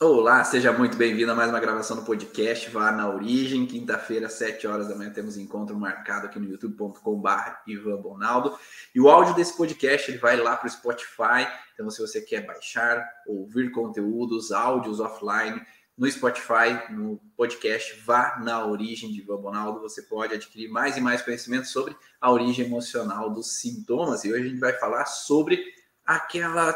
Olá, seja muito bem-vindo a mais uma gravação do podcast Vá na Origem. Quinta-feira, às 7 horas da manhã, temos encontro marcado aqui no youtube.com.br Ivan Bonaldo. E o áudio desse podcast ele vai lá para o Spotify. Então, se você quer baixar, ouvir conteúdos, áudios offline no Spotify, no podcast Vá na Origem de Ivan Bonaldo, você pode adquirir mais e mais conhecimento sobre a origem emocional dos sintomas. E hoje a gente vai falar sobre aquela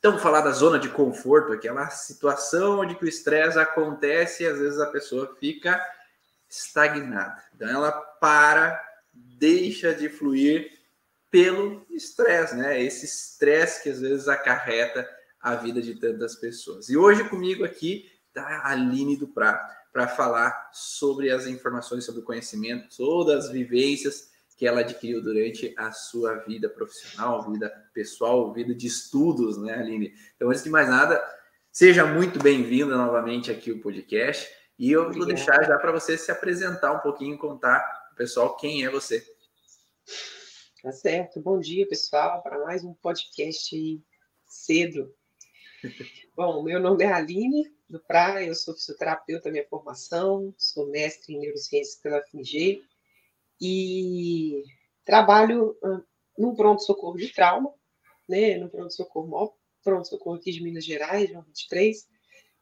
então, falar da zona de conforto, aquela situação onde o estresse acontece e às vezes a pessoa fica estagnada. Então, ela para, deixa de fluir pelo estresse, né? Esse estresse que às vezes acarreta a vida de tantas pessoas. E hoje comigo aqui está a Aline do Prá para falar sobre as informações, sobre o conhecimento, todas as vivências que ela adquiriu durante a sua vida profissional, vida pessoal, vida de estudos, né, Aline? Então, antes de mais nada, seja muito bem-vinda novamente aqui ao podcast. E eu vou deixar já para você se apresentar um pouquinho, contar para o pessoal quem é você. Tá certo. Bom dia, pessoal, para mais um podcast aí cedo. Bom, meu nome é Aline do Praia, eu sou fisioterapeuta, minha formação, sou mestre em neurociências pela FMG, e trabalho uh, num pronto-socorro de trauma, né, no pronto-socorro, pronto-socorro aqui de Minas Gerais, João 23,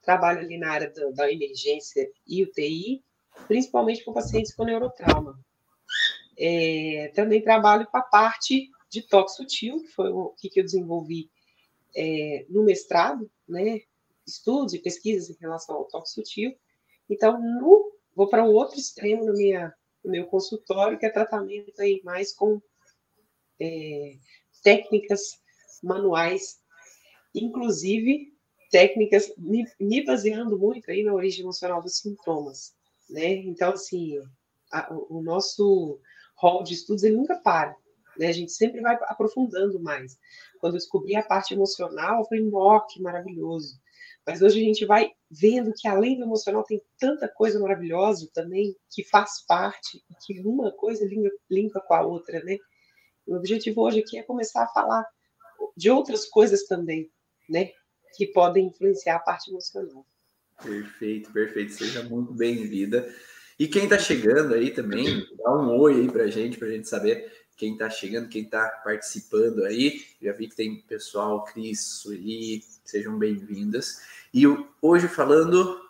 trabalho ali na área da, da emergência e UTI, principalmente com pacientes com neurotrauma. É, também trabalho com a parte de toque sutil, que foi o que eu desenvolvi é, no mestrado, né, estudos e pesquisas em relação ao toque sutil. Então, no, vou para o outro extremo na minha meu consultório, que é tratamento aí mais com é, técnicas manuais, inclusive técnicas me, me, baseando muito aí na origem emocional dos sintomas, né? Então, assim, a, o nosso rol de estudos ele nunca para, né? A gente sempre vai aprofundando mais. Quando eu descobri a parte emocional, eu falei, nó, que maravilhoso. Mas hoje a gente vai vendo que além do emocional tem tanta coisa maravilhosa também que faz parte e que uma coisa linka, linka com a outra, né? O objetivo hoje aqui é começar a falar de outras coisas também, né? Que podem influenciar a parte emocional. Perfeito, perfeito. Seja muito bem-vinda. E quem está chegando aí também, dá um oi aí para a gente, para a gente saber quem está chegando, quem está participando aí. Já vi que tem pessoal, Cris, Sueli, sejam bem-vindas. E hoje falando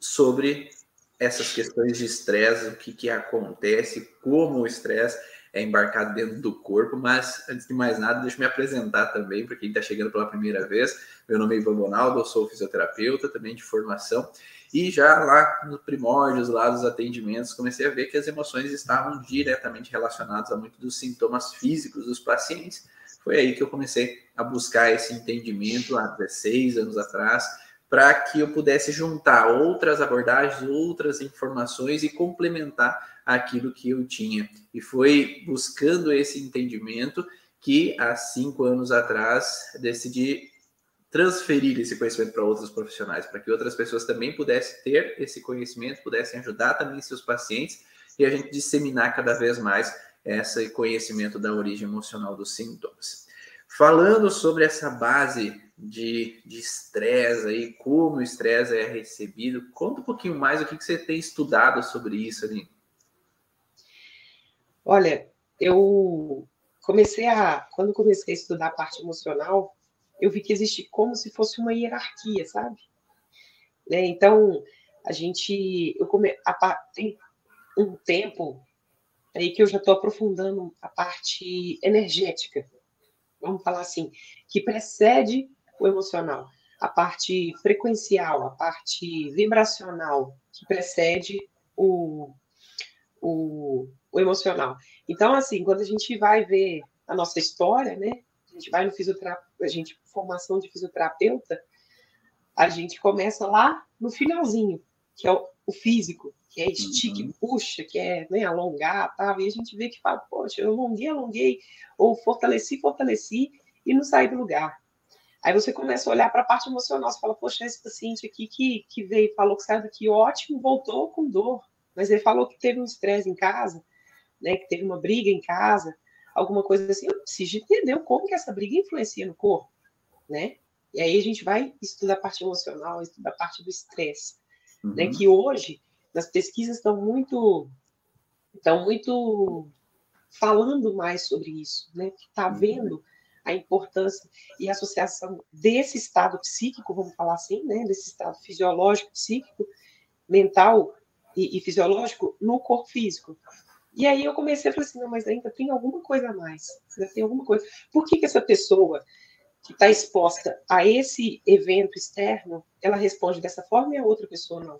sobre essas questões de estresse, o que, que acontece, como o estresse é embarcado dentro do corpo, mas antes de mais nada, deixa eu me apresentar também para quem está chegando pela primeira vez. Meu nome é Ivan Bonaldo, eu sou fisioterapeuta também de formação, e já lá nos primórdios, lá dos atendimentos, comecei a ver que as emoções estavam diretamente relacionadas a muitos dos sintomas físicos dos pacientes, foi aí que eu comecei a buscar esse entendimento há 16 anos atrás, para que eu pudesse juntar outras abordagens, outras informações e complementar aquilo que eu tinha. E foi buscando esse entendimento que há cinco anos atrás decidi transferir esse conhecimento para outros profissionais, para que outras pessoas também pudessem ter esse conhecimento, pudessem ajudar também seus pacientes e a gente disseminar cada vez mais esse conhecimento da origem emocional dos sintomas. Falando sobre essa base de estresse aí, como o estresse é recebido, conta um pouquinho mais o que, que você tem estudado sobre isso, ali. Olha, eu comecei a, quando comecei a estudar a parte emocional, eu vi que existe como se fosse uma hierarquia, sabe? Né? Então, a gente, eu come, a, tem um tempo aí que eu já estou aprofundando a parte energética, vamos falar assim, que precede o emocional, a parte frequencial, a parte vibracional, que precede o, o, o emocional. Então, assim, quando a gente vai ver a nossa história, né? A gente vai no fisioterapeuta, a gente, formação de fisioterapeuta, a gente começa lá no finalzinho, que é o, o físico, que é estica uhum. puxa, que é né, alongar, tal, e a gente vê que fala, poxa, eu alonguei, alonguei, ou fortaleci, fortaleci, e não saí do lugar. Aí você começa a olhar para a parte emocional, você fala, poxa, esse paciente aqui que, que veio, falou que saiu daqui ótimo, voltou com dor, mas ele falou que teve um estresse em casa, né, que teve uma briga em casa, alguma coisa assim, eu preciso entender como que essa briga influencia no corpo, né? E aí a gente vai estudar a parte emocional, estudar a parte do estresse, né? uhum. né? Que hoje nas pesquisas estão muito estão muito falando mais sobre isso, né? Está uhum. vendo a importância e a associação desse estado psíquico, vamos falar assim, né? Desse estado fisiológico, psíquico, mental e, e fisiológico no corpo físico. E aí eu comecei a falar assim, não, mas ainda tem alguma coisa a mais, ainda tem alguma coisa. Por que, que essa pessoa que está exposta a esse evento externo, ela responde dessa forma e a outra pessoa não,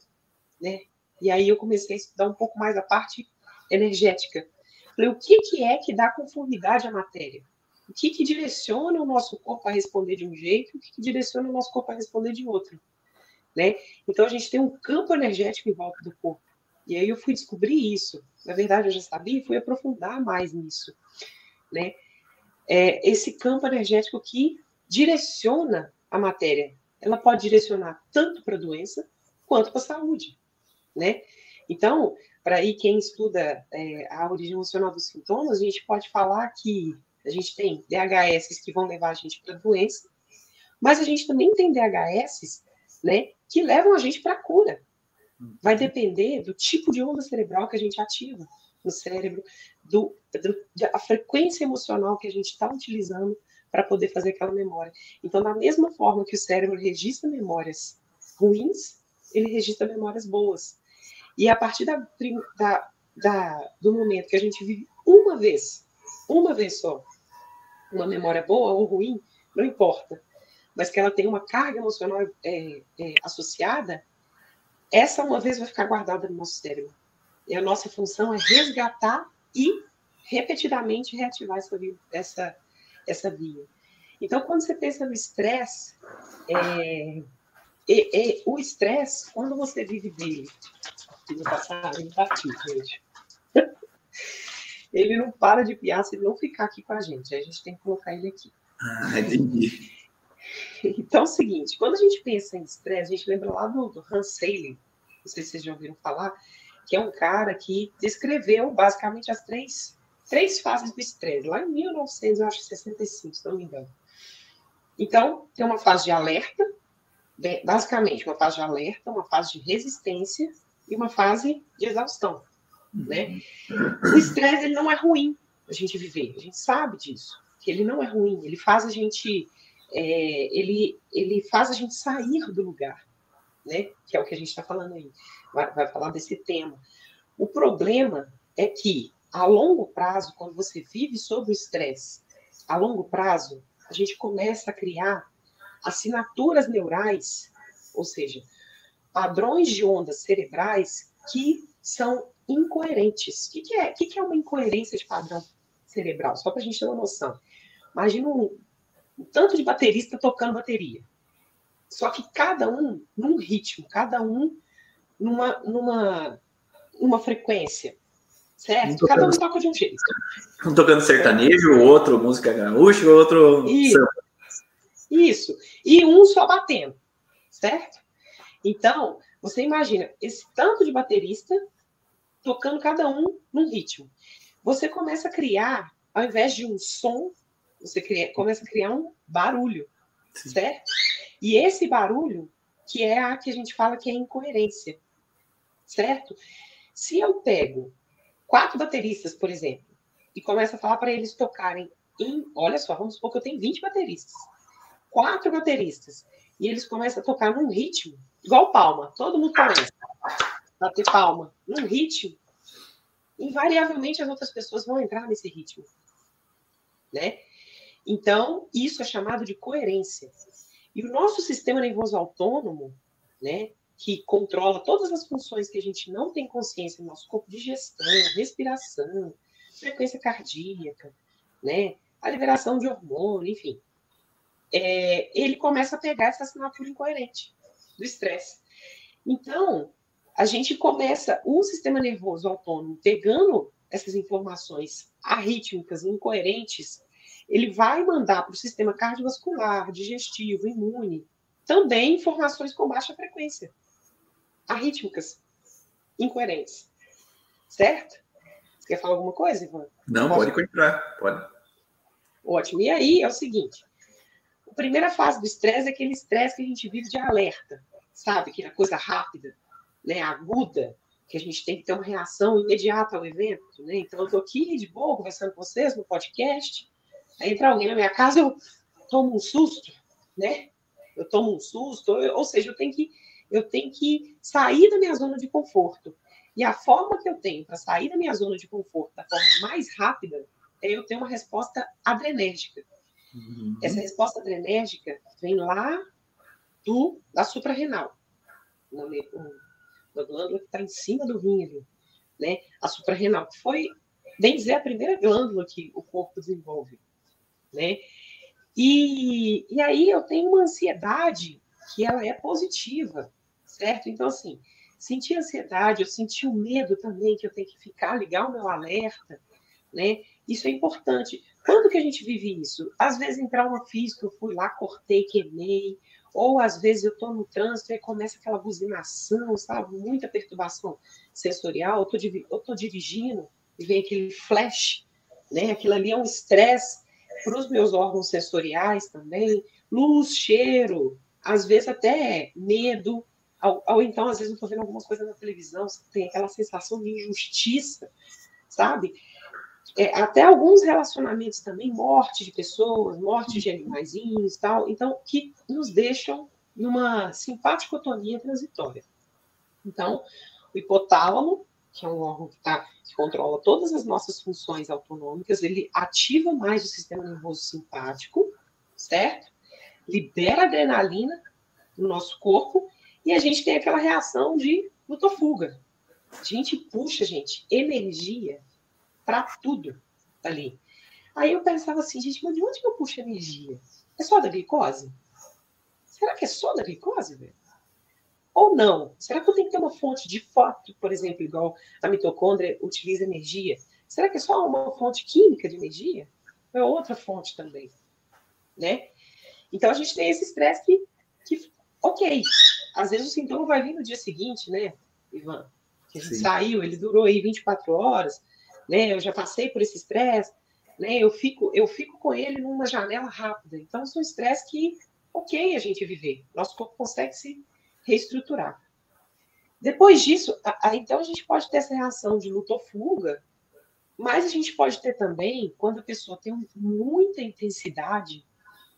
né? E aí eu comecei a estudar um pouco mais a parte energética. Falei, o que, que é que dá conformidade à matéria? O que, que direciona o nosso corpo a responder de um jeito o que, que direciona o nosso corpo a responder de outro? Né? Então a gente tem um campo energético em volta do corpo. E aí eu fui descobrir isso. Na verdade, eu já sabia e fui aprofundar mais nisso. Né? É esse campo energético que direciona a matéria. Ela pode direcionar tanto para a doença quanto para a saúde. Né? Então, para aí quem estuda é, a origem emocional dos sintomas, a gente pode falar que a gente tem DHS que vão levar a gente para a doença, mas a gente também tem DHS né, que levam a gente para a cura. Vai depender do tipo de onda cerebral que a gente ativa no cérebro, do, do da frequência emocional que a gente está utilizando para poder fazer aquela memória. Então, da mesma forma que o cérebro registra memórias ruins, ele registra memórias boas. E a partir da, da, da, do momento que a gente vive uma vez, uma vez só, uma memória boa ou ruim, não importa, mas que ela tem uma carga emocional é, é, associada, essa uma vez vai ficar guardada no nosso cérebro. E a nossa função é resgatar e repetidamente reativar essa, essa, essa via. Então, quando você pensa no estresse, é, é, é, o estresse, quando você vive dele, gente. Ele não para de piar se ele não ficar aqui com a gente. A gente tem que colocar ele aqui. Ah, entendi. Então é o seguinte, quando a gente pensa em estresse, a gente lembra lá do, do Hans Selye, não sei se vocês já ouviram falar, que é um cara que descreveu basicamente as três, três fases do estresse, lá em 1965, se não me engano. Então, tem uma fase de alerta, basicamente uma fase de alerta, uma fase de resistência e uma fase de exaustão, né? O estresse ele não é ruim a gente viver, a gente sabe disso, que ele não é ruim, ele faz a gente é, ele ele faz a gente sair do lugar, né? Que é o que a gente está falando aí, vai, vai falar desse tema. O problema é que a longo prazo, quando você vive sob o estresse, a longo prazo, a gente começa a criar assinaturas neurais, ou seja, padrões de ondas cerebrais que são incoerentes. O que, que é? O que, que é uma incoerência de padrão cerebral? Só para a gente ter uma noção. Imagina um, um tanto de baterista tocando bateria. Só que cada um num ritmo, cada um numa, numa, numa frequência. Certo? Cada um toca de um jeito. Um tocando sertanejo, o outro música gaúcha, o outro. Isso. Isso. E um só batendo. Certo? Então, você imagina esse tanto de baterista tocando cada um num ritmo. Você começa a criar, ao invés de um som, você cria, começa a criar um barulho, Sim. certo? E esse barulho, que é a que a gente fala que é incoerência, certo? Se eu pego quatro bateristas, por exemplo, e começo a falar para eles tocarem em. Olha só, vamos supor que eu tenho 20 bateristas. Quatro bateristas. E eles começam a tocar num ritmo Igual palma, todo mundo começa bater palma. Num ritmo, invariavelmente as outras pessoas vão entrar nesse ritmo, né? Então, isso é chamado de coerência. E o nosso sistema nervoso autônomo, né, que controla todas as funções que a gente não tem consciência no nosso corpo, digestão, respiração, frequência cardíaca, né, a liberação de hormônio, enfim, é, ele começa a pegar essa assinatura incoerente do estresse. Então, a gente começa o sistema nervoso autônomo pegando essas informações arrítmicas, incoerentes, ele vai mandar para o sistema cardiovascular, digestivo, imune, também informações com baixa frequência, arrítmicas, incoerentes. Certo? Você quer falar alguma coisa, Ivan? Não, Posso? pode continuar, pode. Ótimo. E aí é o seguinte: primeira fase do estresse é aquele estresse que a gente vive de alerta, sabe? Que é coisa rápida, né? aguda, que a gente tem que ter uma reação imediata ao evento. Né? Então, eu estou aqui de boa conversando com vocês no podcast, aí entra alguém na minha casa, eu tomo um susto, né? Eu tomo um susto, eu, ou seja, eu tenho que eu tenho que sair da minha zona de conforto. E a forma que eu tenho para sair da minha zona de conforto da forma mais rápida é eu ter uma resposta adrenérgica. Uhum. Essa resposta adrenérgica vem lá do, da suprarrenal, na, glândula que está em cima do rim ali, né? A suprarrenal, que foi, bem dizer, a primeira glândula que o corpo desenvolve, né? E, e aí eu tenho uma ansiedade que ela é positiva, certo? Então, assim, sentir ansiedade, eu senti o medo também, que eu tenho que ficar, ligar o meu alerta, né? Isso é importante. Quando que a gente vive isso? Às vezes em trauma físico, eu fui lá, cortei, queimei, ou às vezes eu estou no trânsito e começa aquela buzinação, sabe? Muita perturbação sensorial. Eu estou dirigindo e vem aquele flash, né? Aquilo ali é um estresse para os meus órgãos sensoriais também. Luz, cheiro, às vezes até medo, ou, ou então às vezes eu estou vendo algumas coisas na televisão, tem aquela sensação de injustiça, sabe? É, até alguns relacionamentos também, morte de pessoas, morte de animaizinhos e tal, então, que nos deixam numa simpaticotonia transitória. Então, o hipotálamo, que é um órgão que, tá, que controla todas as nossas funções autonômicas, ele ativa mais o sistema nervoso simpático, certo? Libera adrenalina no nosso corpo e a gente tem aquela reação de luta-fuga. A gente puxa, gente, energia para tudo ali. Aí eu pensava assim, gente, mas de onde que eu puxo energia? É só da glicose? Será que é só da glicose, velho? Ou não? Será que eu tenho que ter uma fonte de foto, por exemplo, igual a mitocôndria utiliza energia? Será que é só uma fonte química de energia? Ou é outra fonte também? Né? Então a gente tem esse estresse que, que, ok, às vezes o sintoma vai vir no dia seguinte, né, Ivan? Que a gente Sim. saiu, ele durou aí 24 horas, né? Eu já passei por esse estresse, né? Eu fico, eu fico com ele numa janela rápida. Então, são estresse que, ok, a gente viver. Nosso corpo consegue se reestruturar. Depois disso, a, a, então a gente pode ter essa reação de luta ou fuga, mas a gente pode ter também, quando a pessoa tem muita intensidade,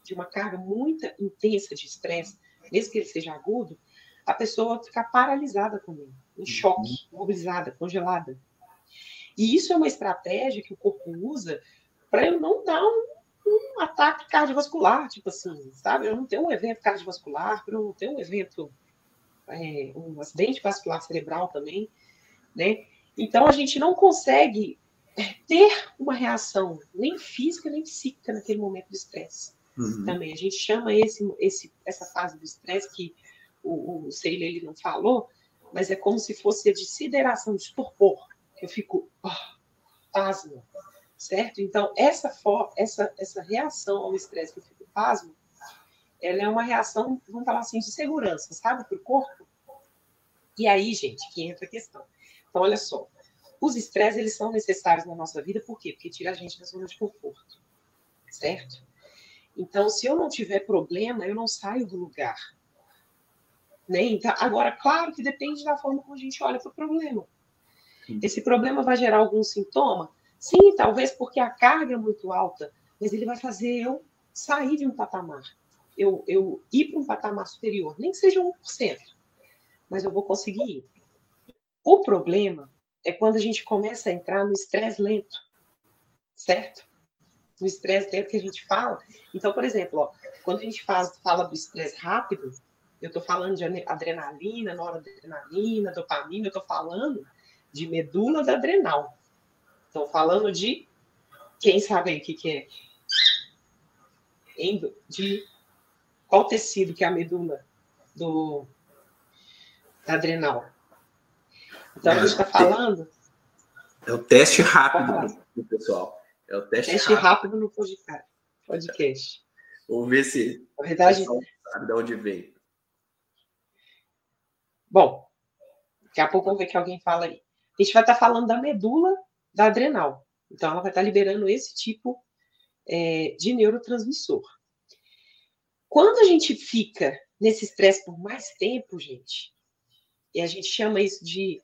de uma carga muito intensa de estresse, mesmo que ele seja agudo, a pessoa ficar paralisada com ele, em choque, uhum. mobilizada, congelada. E isso é uma estratégia que o corpo usa para eu não dar um, um, ataque cardiovascular, tipo assim, sabe? Eu não tenho um evento cardiovascular, para eu não ter um evento, é, um acidente vascular cerebral também, né? Então a gente não consegue é, ter uma reação nem física nem psíquica naquele momento de estresse. Uhum. Também a gente chama esse, esse, essa fase do estresse que o, o ele não falou, mas é como se fosse a desideração, de torpor eu fico oh, pasmo, certo? Então, essa, essa, essa reação ao estresse que eu fico pasmo, ela é uma reação, vamos falar assim, de segurança, sabe, para o corpo. E aí, gente, que entra a questão. Então, olha só, os estresses, eles são necessários na nossa vida, por quê? Porque tira a gente da zona de conforto, certo? Então, se eu não tiver problema, eu não saio do lugar. Né? Então, agora, claro que depende da forma como a gente olha para o problema. Esse problema vai gerar algum sintoma? Sim, talvez porque a carga é muito alta, mas ele vai fazer eu sair de um patamar. Eu, eu ir para um patamar superior, nem que seja 1%, mas eu vou conseguir ir. O problema é quando a gente começa a entrar no estresse lento, certo? No estresse lento que a gente fala. Então, por exemplo, ó, quando a gente faz, fala do estresse rápido, eu estou falando de adrenalina, noradrenalina, dopamina, eu estou falando de medula da adrenal. Estão falando de. Quem sabe aí o que, que é? Endo, de qual tecido que é a medula do, da adrenal? Então, a gente está falando. É o teste rápido, pessoal. É o teste, teste rápido. rápido no podcast. Vamos ver se. Na verdade. Sabe de onde veio. Bom, daqui a pouco vamos ver que alguém fala aí a gente vai estar falando da medula da adrenal. Então, ela vai estar liberando esse tipo é, de neurotransmissor. quando a gente fica nesse estresse por mais tempo, gente, e a gente chama isso de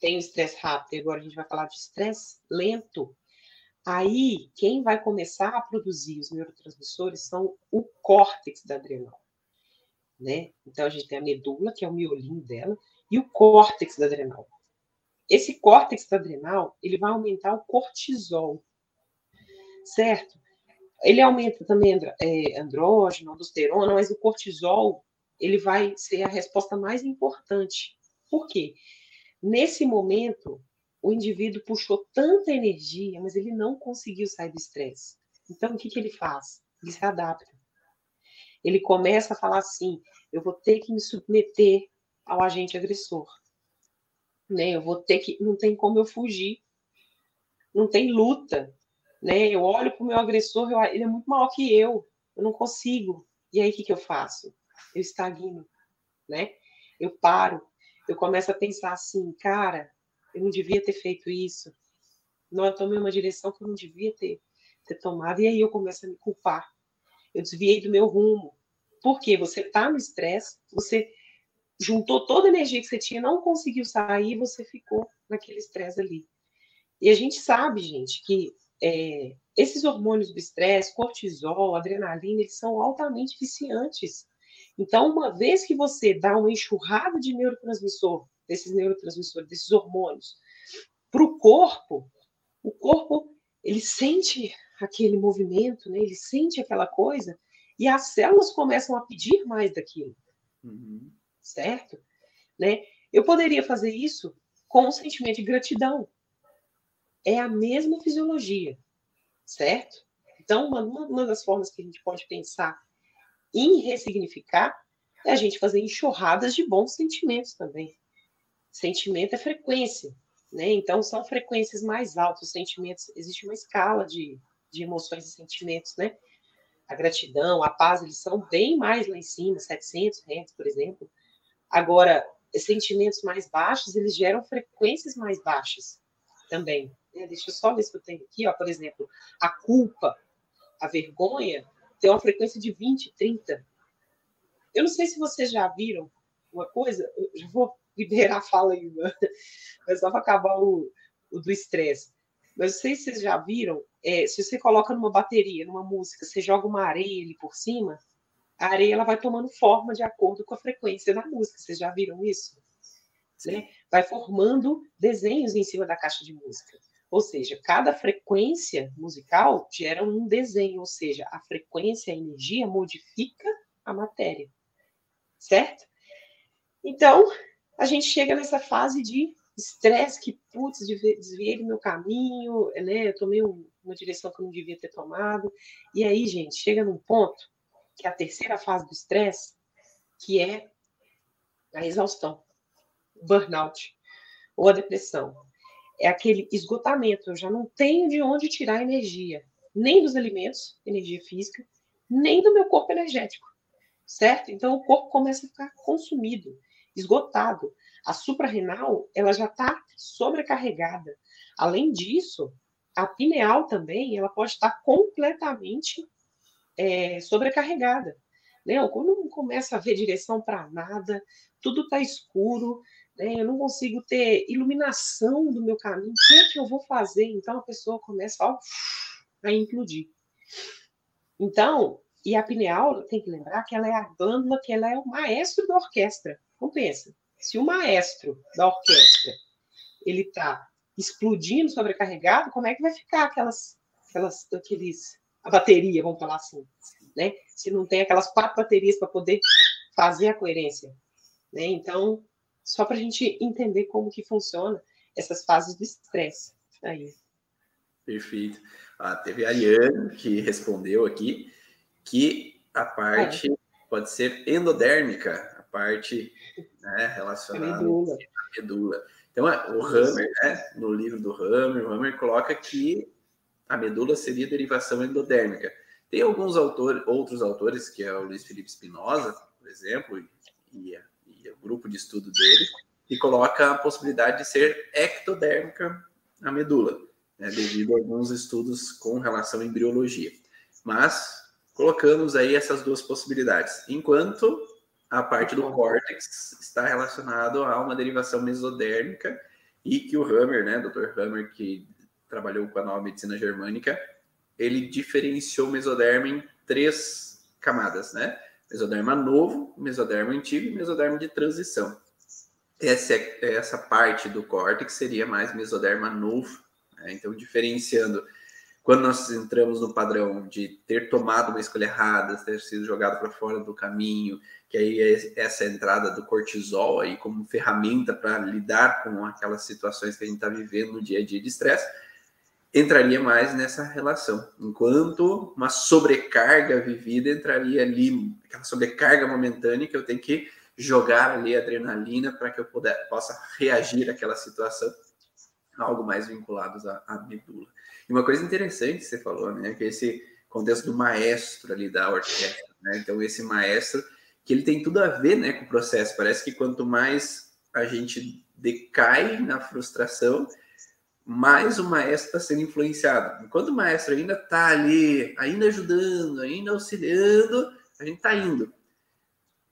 tem o estresse rápido, e agora a gente vai falar de estresse lento. Aí, quem vai começar a produzir os neurotransmissores são o córtex da adrenal. Né? Então, a gente tem a medula, que é o miolinho dela, e o córtex da adrenal. Esse córtex adrenal, ele vai aumentar o cortisol, certo? Ele aumenta também é, andrógeno, aldosterona, mas o cortisol, ele vai ser a resposta mais importante. Por quê? Nesse momento, o indivíduo puxou tanta energia, mas ele não conseguiu sair do estresse. Então, o que, que ele faz? Ele se adapta. Ele começa a falar assim: eu vou ter que me submeter ao agente agressor. Né? Eu vou ter que. Não tem como eu fugir. Não tem luta. Né? Eu olho para o meu agressor, eu, ele é muito maior que eu. Eu não consigo. E aí, o que, que eu faço? Eu estagno. Né? Eu paro. Eu começo a pensar assim, cara, eu não devia ter feito isso. Não, eu tomei uma direção que eu não devia ter, ter tomado. E aí eu começo a me culpar. Eu desviei do meu rumo. Porque você está no estresse, você juntou toda a energia que você tinha, não conseguiu sair, você ficou naquele estresse ali. E a gente sabe, gente, que é, esses hormônios do estresse, cortisol, adrenalina, eles são altamente viciantes. Então, uma vez que você dá uma enxurrada de neurotransmissor desses neurotransmissores, desses hormônios, para o corpo, o corpo ele sente aquele movimento, né? ele sente aquela coisa, e as células começam a pedir mais daquilo. Uhum. Certo? Né? Eu poderia fazer isso com um sentimento de gratidão. É a mesma fisiologia, certo? Então, uma, uma das formas que a gente pode pensar em ressignificar é a gente fazer enxurradas de bons sentimentos também. Sentimento é frequência, né? Então são frequências mais altas, sentimentos, existe uma escala de, de emoções e sentimentos, né? A gratidão, a paz, eles são bem mais lá em cima, 700 Hz, por exemplo. Agora, sentimentos mais baixos, eles geram frequências mais baixas também. Né? Deixa eu só ver se eu tenho aqui, ó, por exemplo, a culpa, a vergonha, tem uma frequência de 20, 30. Eu não sei se vocês já viram uma coisa, eu vou liberar a fala ainda, mas só para acabar o, o do estresse. Mas não sei se vocês já viram, é, se você coloca numa bateria, numa música, você joga uma areia ali por cima, a areia ela vai tomando forma de acordo com a frequência da música. Vocês já viram isso? Né? Vai formando desenhos em cima da caixa de música. Ou seja, cada frequência musical gera um desenho, ou seja, a frequência, a energia modifica a matéria. Certo? Então, a gente chega nessa fase de estresse que, putz, desviei do meu caminho, né? Eu tomei um, uma direção que eu não devia ter tomado. E aí, gente, chega num ponto, que é a terceira fase do estresse, que é a exaustão, o burnout, ou a depressão. É aquele esgotamento, eu já não tenho de onde tirar energia, nem dos alimentos, energia física, nem do meu corpo energético, certo? Então o corpo começa a ficar consumido esgotado. A suprarrenal, ela já está sobrecarregada. Além disso, a pineal também, ela pode estar completamente é, sobrecarregada. Né? Quando não começa a ver direção para nada, tudo está escuro, né? eu não consigo ter iluminação do meu caminho, o que é que eu vou fazer? Então a pessoa começa ó, a implodir. Então, e a pineal, tem que lembrar que ela é a glândula, que ela é o maestro da orquestra. Então pensa, se o maestro da orquestra ele está explodindo, sobrecarregado, como é que vai ficar aquelas, aquelas, aqueles, a bateria, vamos falar assim, né? Se não tem aquelas quatro baterias para poder fazer a coerência, né? Então, só para a gente entender como que funciona essas fases do estresse. Aí. Perfeito. Ah, teve a Ariane que respondeu aqui que a parte é. pode ser endodérmica, parte né, relacionada medula. à medula. Então, é, o Hammer, né, no livro do Hammer, o Hammer coloca que a medula seria derivação endodérmica. Tem alguns autores, outros autores, que é o Luiz Felipe Spinoza, por exemplo, e, e o grupo de estudo dele, que coloca a possibilidade de ser ectodérmica a medula, né, devido a alguns estudos com relação à embriologia. Mas colocamos aí essas duas possibilidades. Enquanto a parte do córtex está relacionado a uma derivação mesodérmica e que o Hammer, né, Dr. Hammer, que trabalhou com a nova medicina germânica, ele diferenciou o mesoderma em três camadas, né? Mesoderma novo, mesoderma antigo e mesoderma de transição. Essa, é, essa parte do córtex seria mais mesoderma novo. Né? Então, diferenciando quando nós entramos no padrão de ter tomado uma escolha errada, ter sido jogado para fora do caminho, que aí é essa entrada do cortisol aí como ferramenta para lidar com aquelas situações que a gente está vivendo no dia a dia de estresse, entraria mais nessa relação. Enquanto uma sobrecarga vivida entraria ali, aquela sobrecarga momentânea que eu tenho que jogar ali adrenalina para que eu puder, possa reagir àquela situação, algo mais vinculados à, à medula. E uma coisa interessante que você falou, né, que é esse contexto do maestro ali da orquestra, né? Então esse maestro que ele tem tudo a ver, né, com o processo. Parece que quanto mais a gente decai na frustração, mais o maestro está sendo influenciado. Enquanto o maestro ainda está ali, ainda ajudando, ainda auxiliando, a gente está indo.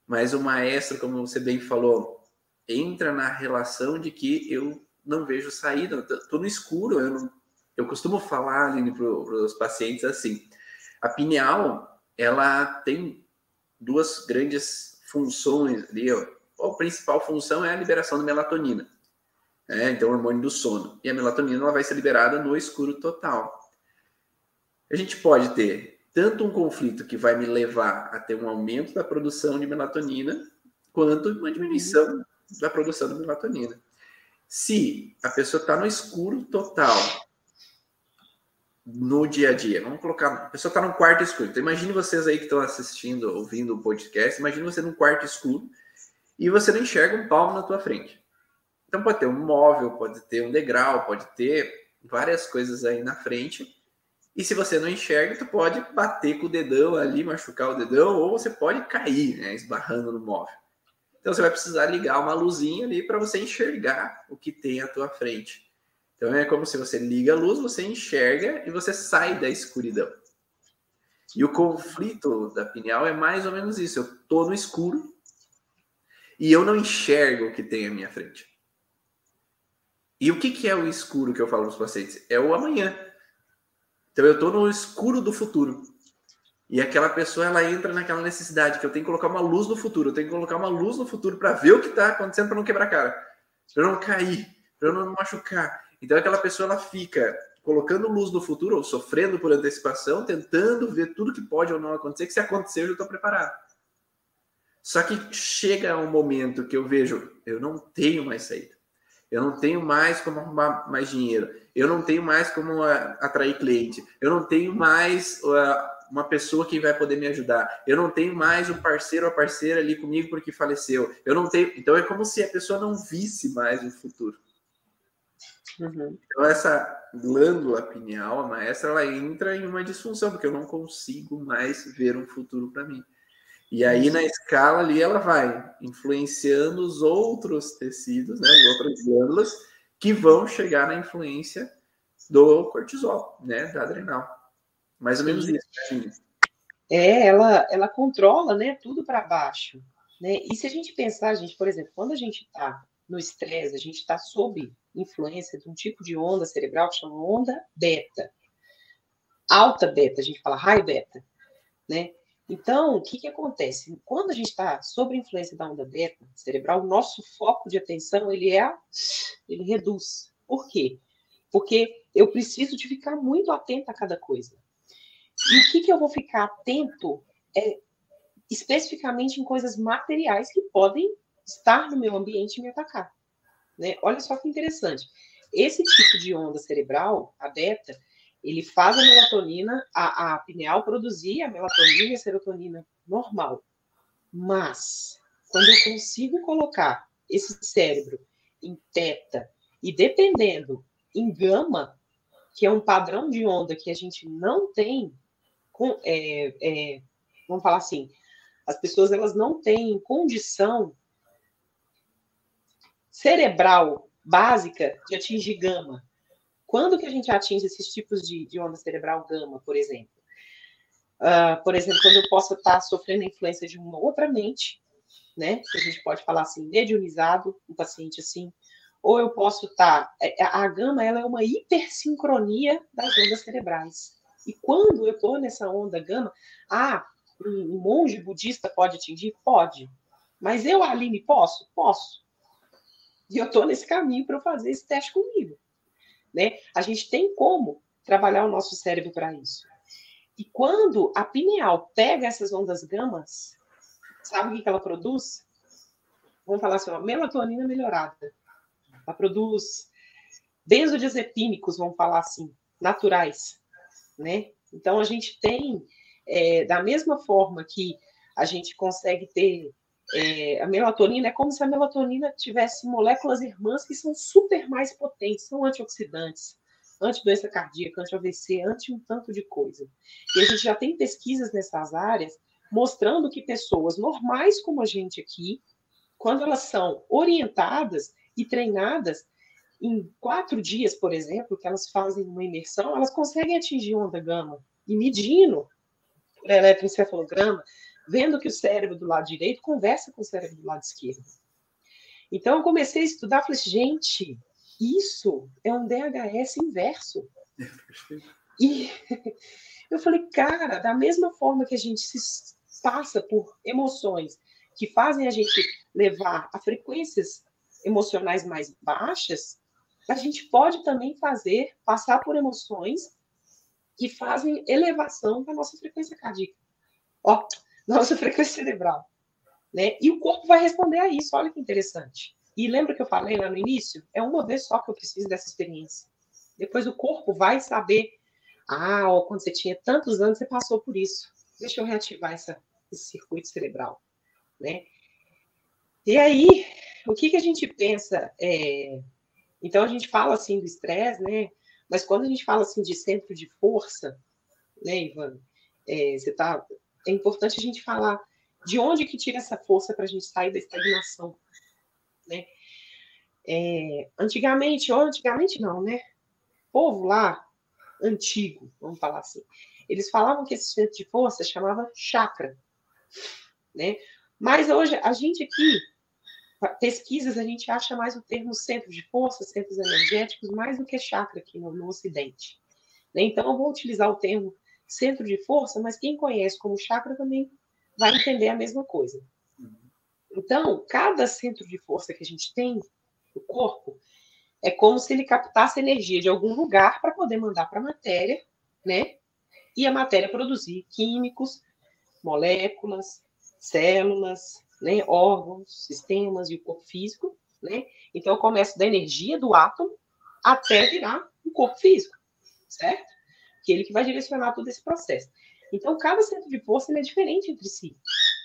Mas o maestro, como você bem falou, entra na relação de que eu não vejo saída, estou no escuro. Eu, não, eu costumo falar para os pacientes assim: a pineal ela tem duas grandes funções ali. Ó. A principal função é a liberação da melatonina né? então o hormônio do sono. E a melatonina ela vai ser liberada no escuro total. A gente pode ter tanto um conflito que vai me levar a ter um aumento da produção de melatonina, quanto uma diminuição da produção de melatonina. Se a pessoa está no escuro total, no dia a dia, vamos colocar, a pessoa está num quarto escuro. Então, imagine vocês aí que estão assistindo, ouvindo o podcast, imagine você num quarto escuro e você não enxerga um palmo na tua frente. Então pode ter um móvel, pode ter um degrau, pode ter várias coisas aí na frente. E se você não enxerga, tu pode bater com o dedão ali, machucar o dedão, ou você pode cair, né, esbarrando no móvel. Então você vai precisar ligar uma luzinha ali para você enxergar o que tem à tua frente. Então é como se você liga a luz, você enxerga e você sai da escuridão. E o conflito da pineal é mais ou menos isso. Eu tô no escuro e eu não enxergo o que tem à minha frente. E o que, que é o escuro que eu falo para os pacientes? É o amanhã. Então eu estou no escuro do futuro. E aquela pessoa ela entra naquela necessidade que eu tenho que colocar uma luz no futuro, eu tenho que colocar uma luz no futuro para ver o que está acontecendo para não quebrar a cara, para não cair, para não machucar. Então aquela pessoa ela fica colocando luz no futuro ou sofrendo por antecipação, tentando ver tudo que pode ou não acontecer, que se acontecer eu já estou preparado. Só que chega um momento que eu vejo, eu não tenho mais saída eu não tenho mais como arrumar mais dinheiro, eu não tenho mais como uh, atrair cliente, eu não tenho mais uh, uma pessoa que vai poder me ajudar, eu não tenho mais um parceiro ou parceira ali comigo porque faleceu, eu não tenho. Então é como se a pessoa não visse mais o futuro. Uhum. Então essa glândula pineal, a maestra, ela entra em uma disfunção porque eu não consigo mais ver um futuro para mim. E aí, na escala ali, ela vai influenciando os outros tecidos, né, as outras glândulas, que vão chegar na influência do cortisol, né, da adrenal. Mais ou menos isso. Né, é, ela, ela controla, né, tudo para baixo. Né? E se a gente pensar, gente, por exemplo, quando a gente está no estresse, a gente está sob influência de um tipo de onda cerebral que chama onda beta. Alta beta, a gente fala high beta, né? Então, o que, que acontece? Quando a gente está sob influência da onda beta cerebral, o nosso foco de atenção ele é ele reduz. Por quê? Porque eu preciso de ficar muito atento a cada coisa. E o que, que eu vou ficar atento é especificamente em coisas materiais que podem estar no meu ambiente e me atacar. Né? Olha só que interessante. Esse tipo de onda cerebral, a beta, ele faz a melatonina, a, a pineal produzir a melatonina e a serotonina normal. Mas, quando eu consigo colocar esse cérebro em teta e dependendo em gama, que é um padrão de onda que a gente não tem, com, é, é, vamos falar assim, as pessoas elas não têm condição cerebral básica de atingir gama. Quando que a gente atinge esses tipos de, de onda cerebral gama, por exemplo? Uh, por exemplo, quando eu posso estar sofrendo a influência de uma outra mente, né? A gente pode falar assim, mediunizado, um paciente assim, ou eu posso estar. É, a gama ela é uma hipersincronia das ondas cerebrais. E quando eu estou nessa onda gama, ah, um monge budista pode atingir? Pode. Mas eu, Aline, posso? Posso. E eu estou nesse caminho para fazer esse teste comigo. Né? A gente tem como trabalhar o nosso cérebro para isso. E quando a pineal pega essas ondas gamas, sabe o que ela produz? Vamos falar assim, melatonina melhorada. Ela produz benzodiazepínicos, vamos falar assim, naturais, né? Então a gente tem, é, da mesma forma que a gente consegue ter é, a melatonina, é como se a melatonina tivesse moléculas irmãs que são super mais potentes, são antioxidantes, anti-doença cardíaca, anti-AVC, anti um tanto de coisa. E a gente já tem pesquisas nessas áreas mostrando que pessoas normais como a gente aqui, quando elas são orientadas e treinadas, em quatro dias, por exemplo, que elas fazem uma imersão, elas conseguem atingir onda gama. E medindo por eletroencefalograma, vendo que o cérebro do lado direito conversa com o cérebro do lado esquerdo. Então, eu comecei a estudar, falei, assim, gente, isso é um DHS inverso. E eu falei, cara, da mesma forma que a gente se passa por emoções que fazem a gente levar a frequências emocionais mais baixas, a gente pode também fazer, passar por emoções que fazem elevação da nossa frequência cardíaca. Ó, nossa frequência cerebral. Né? E o corpo vai responder a isso, olha que interessante. E lembra que eu falei lá no início? É uma vez só que eu preciso dessa experiência. Depois o corpo vai saber. Ah, ó, quando você tinha tantos anos, você passou por isso. Deixa eu reativar essa, esse circuito cerebral. Né? E aí, o que, que a gente pensa? É... Então, a gente fala assim do estresse, né? Mas quando a gente fala assim de centro de força, né, Ivan? É, você tá... é importante a gente falar de onde que tira essa força para a gente sair da estagnação, né? É, antigamente, ou antigamente não, né? O povo lá, antigo, vamos falar assim, eles falavam que esse centro de força chamava chakra, né? Mas hoje, a gente aqui, pesquisas, a gente acha mais o termo centro de força, centros energéticos, mais do que chakra aqui no, no Ocidente. Né? Então, eu vou utilizar o termo centro de força, mas quem conhece como chakra também vai entender a mesma coisa. Então, cada centro de força que a gente tem no corpo é como se ele captasse energia de algum lugar para poder mandar para a matéria, né? E a matéria produzir químicos, moléculas, células, né? órgãos, sistemas e o corpo físico, né? Então, eu começo da energia do átomo até virar um corpo físico, certo? Que é ele que vai direcionar todo esse processo. Então, cada centro de força é diferente entre si.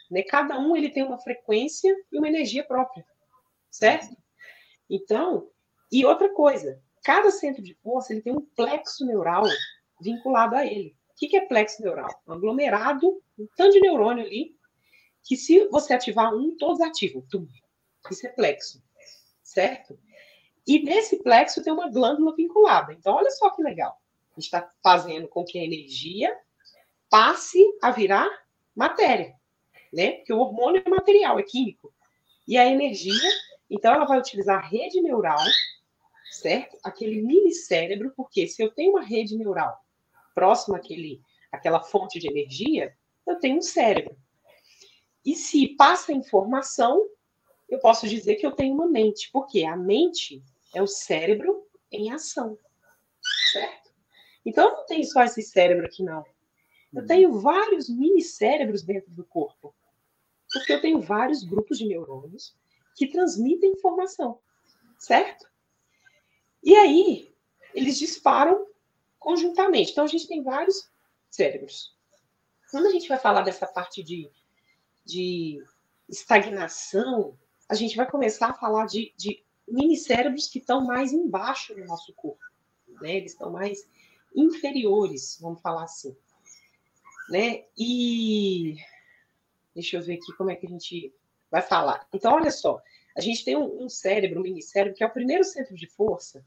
Né? Cada um ele tem uma frequência e uma energia própria, certo? Então, e outra coisa, cada centro de força ele tem um plexo neural vinculado a ele. O que é plexo neural? Um aglomerado, um tanto de neurônio ali, que se você ativar um, todos ativam. Tum. Isso é plexo, certo? E nesse plexo tem uma glândula vinculada. Então, olha só que legal. Está fazendo com que a energia passe a virar matéria né? Porque o hormônio é material, é químico. E a energia, então ela vai utilizar a rede neural, certo? Aquele mini cérebro, porque se eu tenho uma rede neural próxima àquele, àquela fonte de energia, eu tenho um cérebro. E se passa informação, eu posso dizer que eu tenho uma mente, porque a mente é o cérebro em ação, certo? Então, eu não tenho só esse cérebro aqui, não. Eu uhum. tenho vários mini cérebros dentro do corpo. Porque eu tenho vários grupos de neurônios que transmitem informação, certo? E aí, eles disparam conjuntamente. Então, a gente tem vários cérebros. Quando a gente vai falar dessa parte de, de estagnação, a gente vai começar a falar de, de mini cérebros que estão mais embaixo do nosso corpo. Né? Eles estão mais inferiores, vamos falar assim. Né? E Deixa eu ver aqui como é que a gente vai falar. Então, olha só, a gente tem um, um cérebro, um minicérebro, que é o primeiro centro de força,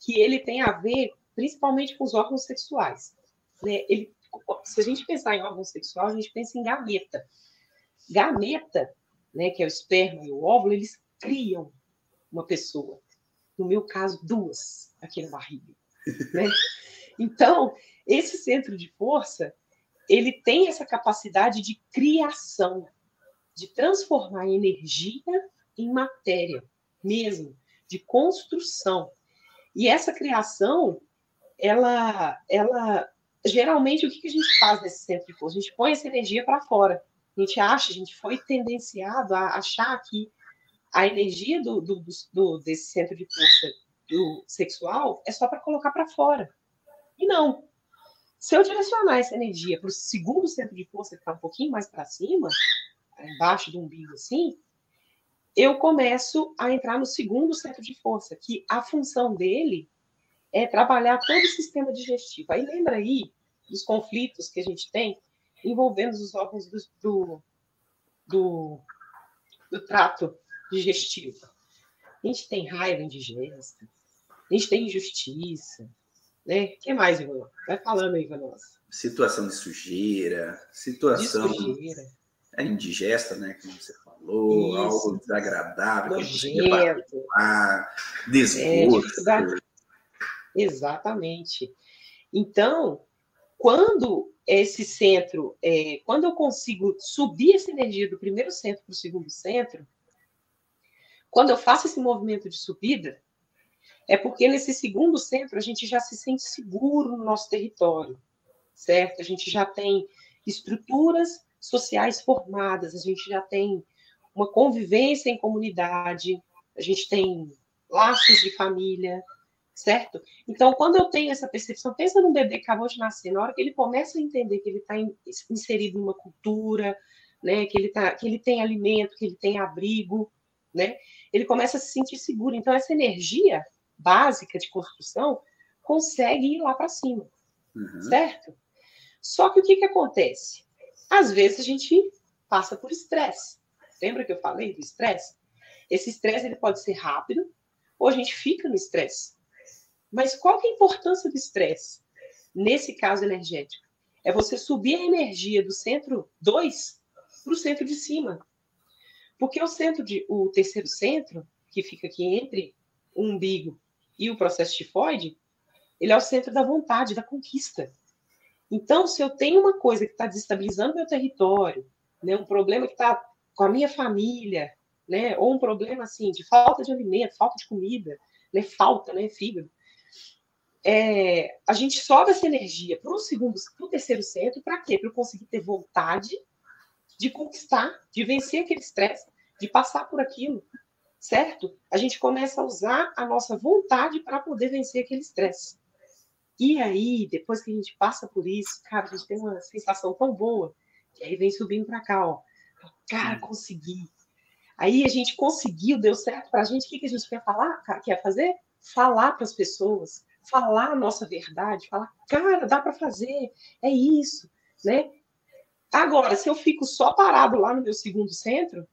que ele tem a ver principalmente com os órgãos sexuais. Né? Ele se a gente pensar em órgão sexual, a gente pensa em gameta. Gameta, né, que é o esperma e o óvulo, eles criam uma pessoa. No meu caso, duas aqui na barriga. Né? Então, esse centro de força, ele tem essa capacidade de criação, de transformar energia em matéria mesmo, de construção. E essa criação, ela, ela geralmente o que a gente faz nesse centro de força? A gente põe essa energia para fora. A gente acha, a gente foi tendenciado a achar que a energia do, do, do desse centro de força sexual é só para colocar para fora. E não. Se eu direcionar essa energia para o segundo centro de força, que está um pouquinho mais para cima, embaixo do umbigo assim, eu começo a entrar no segundo centro de força, que a função dele é trabalhar todo o sistema digestivo. Aí lembra aí dos conflitos que a gente tem envolvendo os órgãos do, do, do, do trato digestivo. A gente tem raiva indigesta, a gente tem injustiça, né? O que mais, Ivan? Vai falando aí, Ivan. Situação de sujeira, situação de sujeira. É indigesta, né? Como você falou, Isso. algo desagradável, nojento, desgosto. É, Exatamente. Então, quando esse centro, é, quando eu consigo subir essa energia do primeiro centro para o segundo centro, quando eu faço esse movimento de subida, é porque nesse segundo centro a gente já se sente seguro no nosso território, certo? A gente já tem estruturas sociais formadas, a gente já tem uma convivência em comunidade, a gente tem laços de família, certo? Então, quando eu tenho essa percepção, pensa num bebê que acabou de nascer, na hora que ele começa a entender que ele está inserido numa cultura, né, que ele, tá, que ele tem alimento, que ele tem abrigo, né, ele começa a se sentir seguro. Então, essa energia básica de construção consegue ir lá para cima, uhum. certo? Só que o que, que acontece? Às vezes a gente passa por estresse. Lembra que eu falei do estresse? Esse estresse ele pode ser rápido ou a gente fica no estresse. Mas qual que é a importância do estresse nesse caso energético? É você subir a energia do centro 2 para o centro de cima. Porque o centro de o terceiro centro, que fica aqui entre o umbigo e o processo tifoide, ele é o centro da vontade, da conquista. Então, se eu tenho uma coisa que está desestabilizando meu território, né, um problema que está com a minha família, né, ou um problema assim de falta de alimento, falta de comida, né, falta, né, fígado, é, a gente sobe essa energia para o segundo, para o terceiro centro, para quê? Para eu conseguir ter vontade de conquistar, de vencer aquele estresse, de passar por aquilo, certo? A gente começa a usar a nossa vontade para poder vencer aquele estresse. E aí, depois que a gente passa por isso, cara, a gente tem uma sensação tão boa, que aí vem subindo para cá, ó. Cara, consegui. Aí a gente conseguiu, deu certo para a gente. O que, que a gente quer falar, quer fazer? Falar para as pessoas, falar a nossa verdade, falar, cara, dá para fazer, é isso, né? Agora, se eu fico só parado lá no meu segundo centro,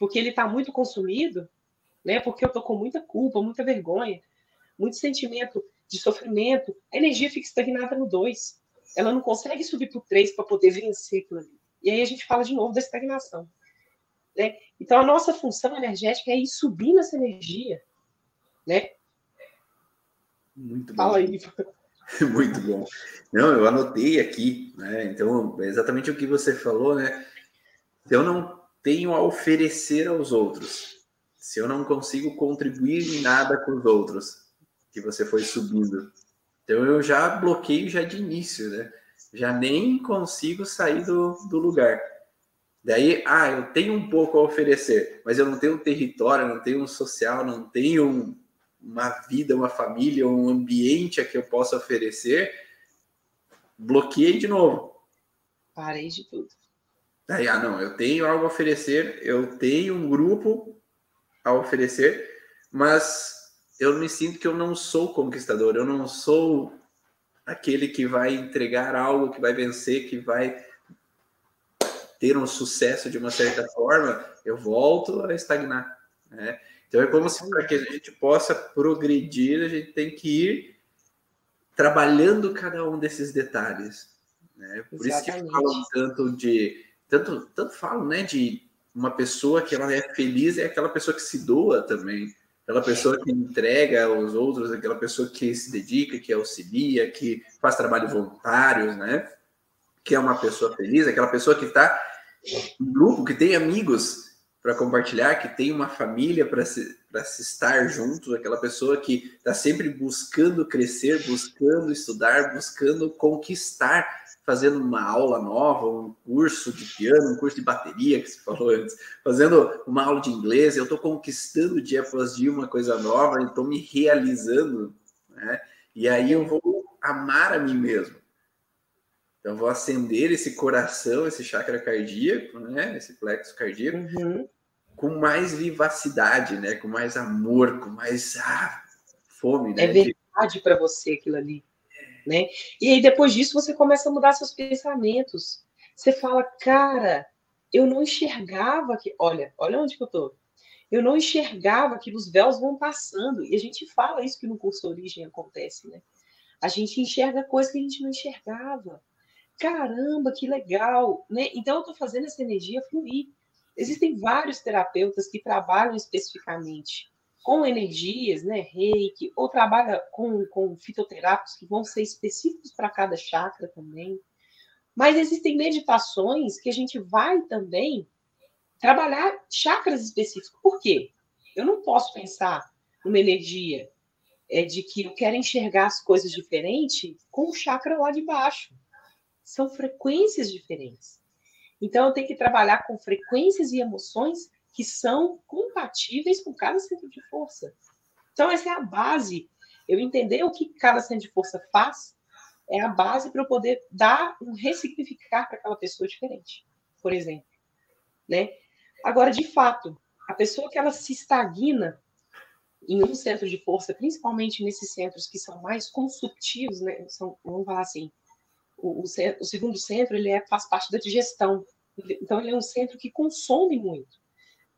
porque ele está muito consumido, né? Porque eu estou com muita culpa, muita vergonha, muito sentimento de sofrimento, a energia fica estagnada no 2. Ela não consegue subir para o 3 para poder vencer aquilo ali. E aí a gente fala de novo da estagnação. Né? Então a nossa função energética é ir subindo essa energia. Né? Muito Fala aí. Muito bom. Não, eu anotei aqui, né? Então, exatamente o que você falou, né? Se eu não tenho a oferecer aos outros, se eu não consigo contribuir em nada com os outros, que você foi subindo, então eu já bloqueio já de início, né? Já nem consigo sair do, do lugar. Daí, ah, eu tenho um pouco a oferecer, mas eu não tenho um território, não tenho um social, não tenho um, uma vida, uma família, um ambiente a que eu possa oferecer, bloqueei de novo. Parei de tudo. Aí, ah, não, eu tenho algo a oferecer, eu tenho um grupo a oferecer, mas eu me sinto que eu não sou conquistador, eu não sou aquele que vai entregar algo, que vai vencer, que vai ter um sucesso de uma certa forma, eu volto a estagnar. Né? Então é como se para que a gente possa progredir, a gente tem que ir trabalhando cada um desses detalhes. Né? Por Exatamente. isso que falam tanto de. Tanto, tanto falam, né? De uma pessoa que ela é feliz é aquela pessoa que se doa também. Aquela pessoa que entrega aos outros, aquela pessoa que se dedica, que auxilia, que faz trabalho voluntários, né? Que é uma pessoa feliz, aquela pessoa que está em grupo, que tem amigos para compartilhar, que tem uma família para se, se estar juntos, aquela pessoa que está sempre buscando crescer, buscando estudar, buscando conquistar fazendo uma aula nova, um curso de piano, um curso de bateria, que você falou antes, fazendo uma aula de inglês, eu estou conquistando dia após dia uma coisa nova, estou me realizando, né? E aí eu vou amar a mim mesmo. Então, vou acender esse coração, esse chakra cardíaco, né? Esse plexo cardíaco, uhum. com mais vivacidade, né? Com mais amor, com mais ah, fome, né? É verdade para você aquilo ali né? E aí depois disso você começa a mudar seus pensamentos. Você fala, cara, eu não enxergava que, olha, olha onde que eu tô. Eu não enxergava que os véus vão passando. E a gente fala isso que no curso Origem acontece, né? A gente enxerga coisas que a gente não enxergava. Caramba, que legal, né? Então eu tô fazendo essa energia fluir. Existem vários terapeutas que trabalham especificamente com energias, né, reiki, ou trabalha com, com fitoterápicos que vão ser específicos para cada chakra também. Mas existem meditações que a gente vai também trabalhar chakras específicos. Por quê? Eu não posso pensar numa energia é, de que eu quero enxergar as coisas diferente com o chakra lá de baixo. São frequências diferentes. Então, eu tenho que trabalhar com frequências e emoções que são compatíveis com cada centro de força. Então, essa é a base. Eu entender o que cada centro de força faz é a base para eu poder dar um ressignificar para aquela pessoa diferente, por exemplo. Né? Agora, de fato, a pessoa que ela se estagna em um centro de força, principalmente nesses centros que são mais consultivos, né? São, vamos falar assim, o, o, o segundo centro ele é, faz parte da digestão. Então, ele é um centro que consome muito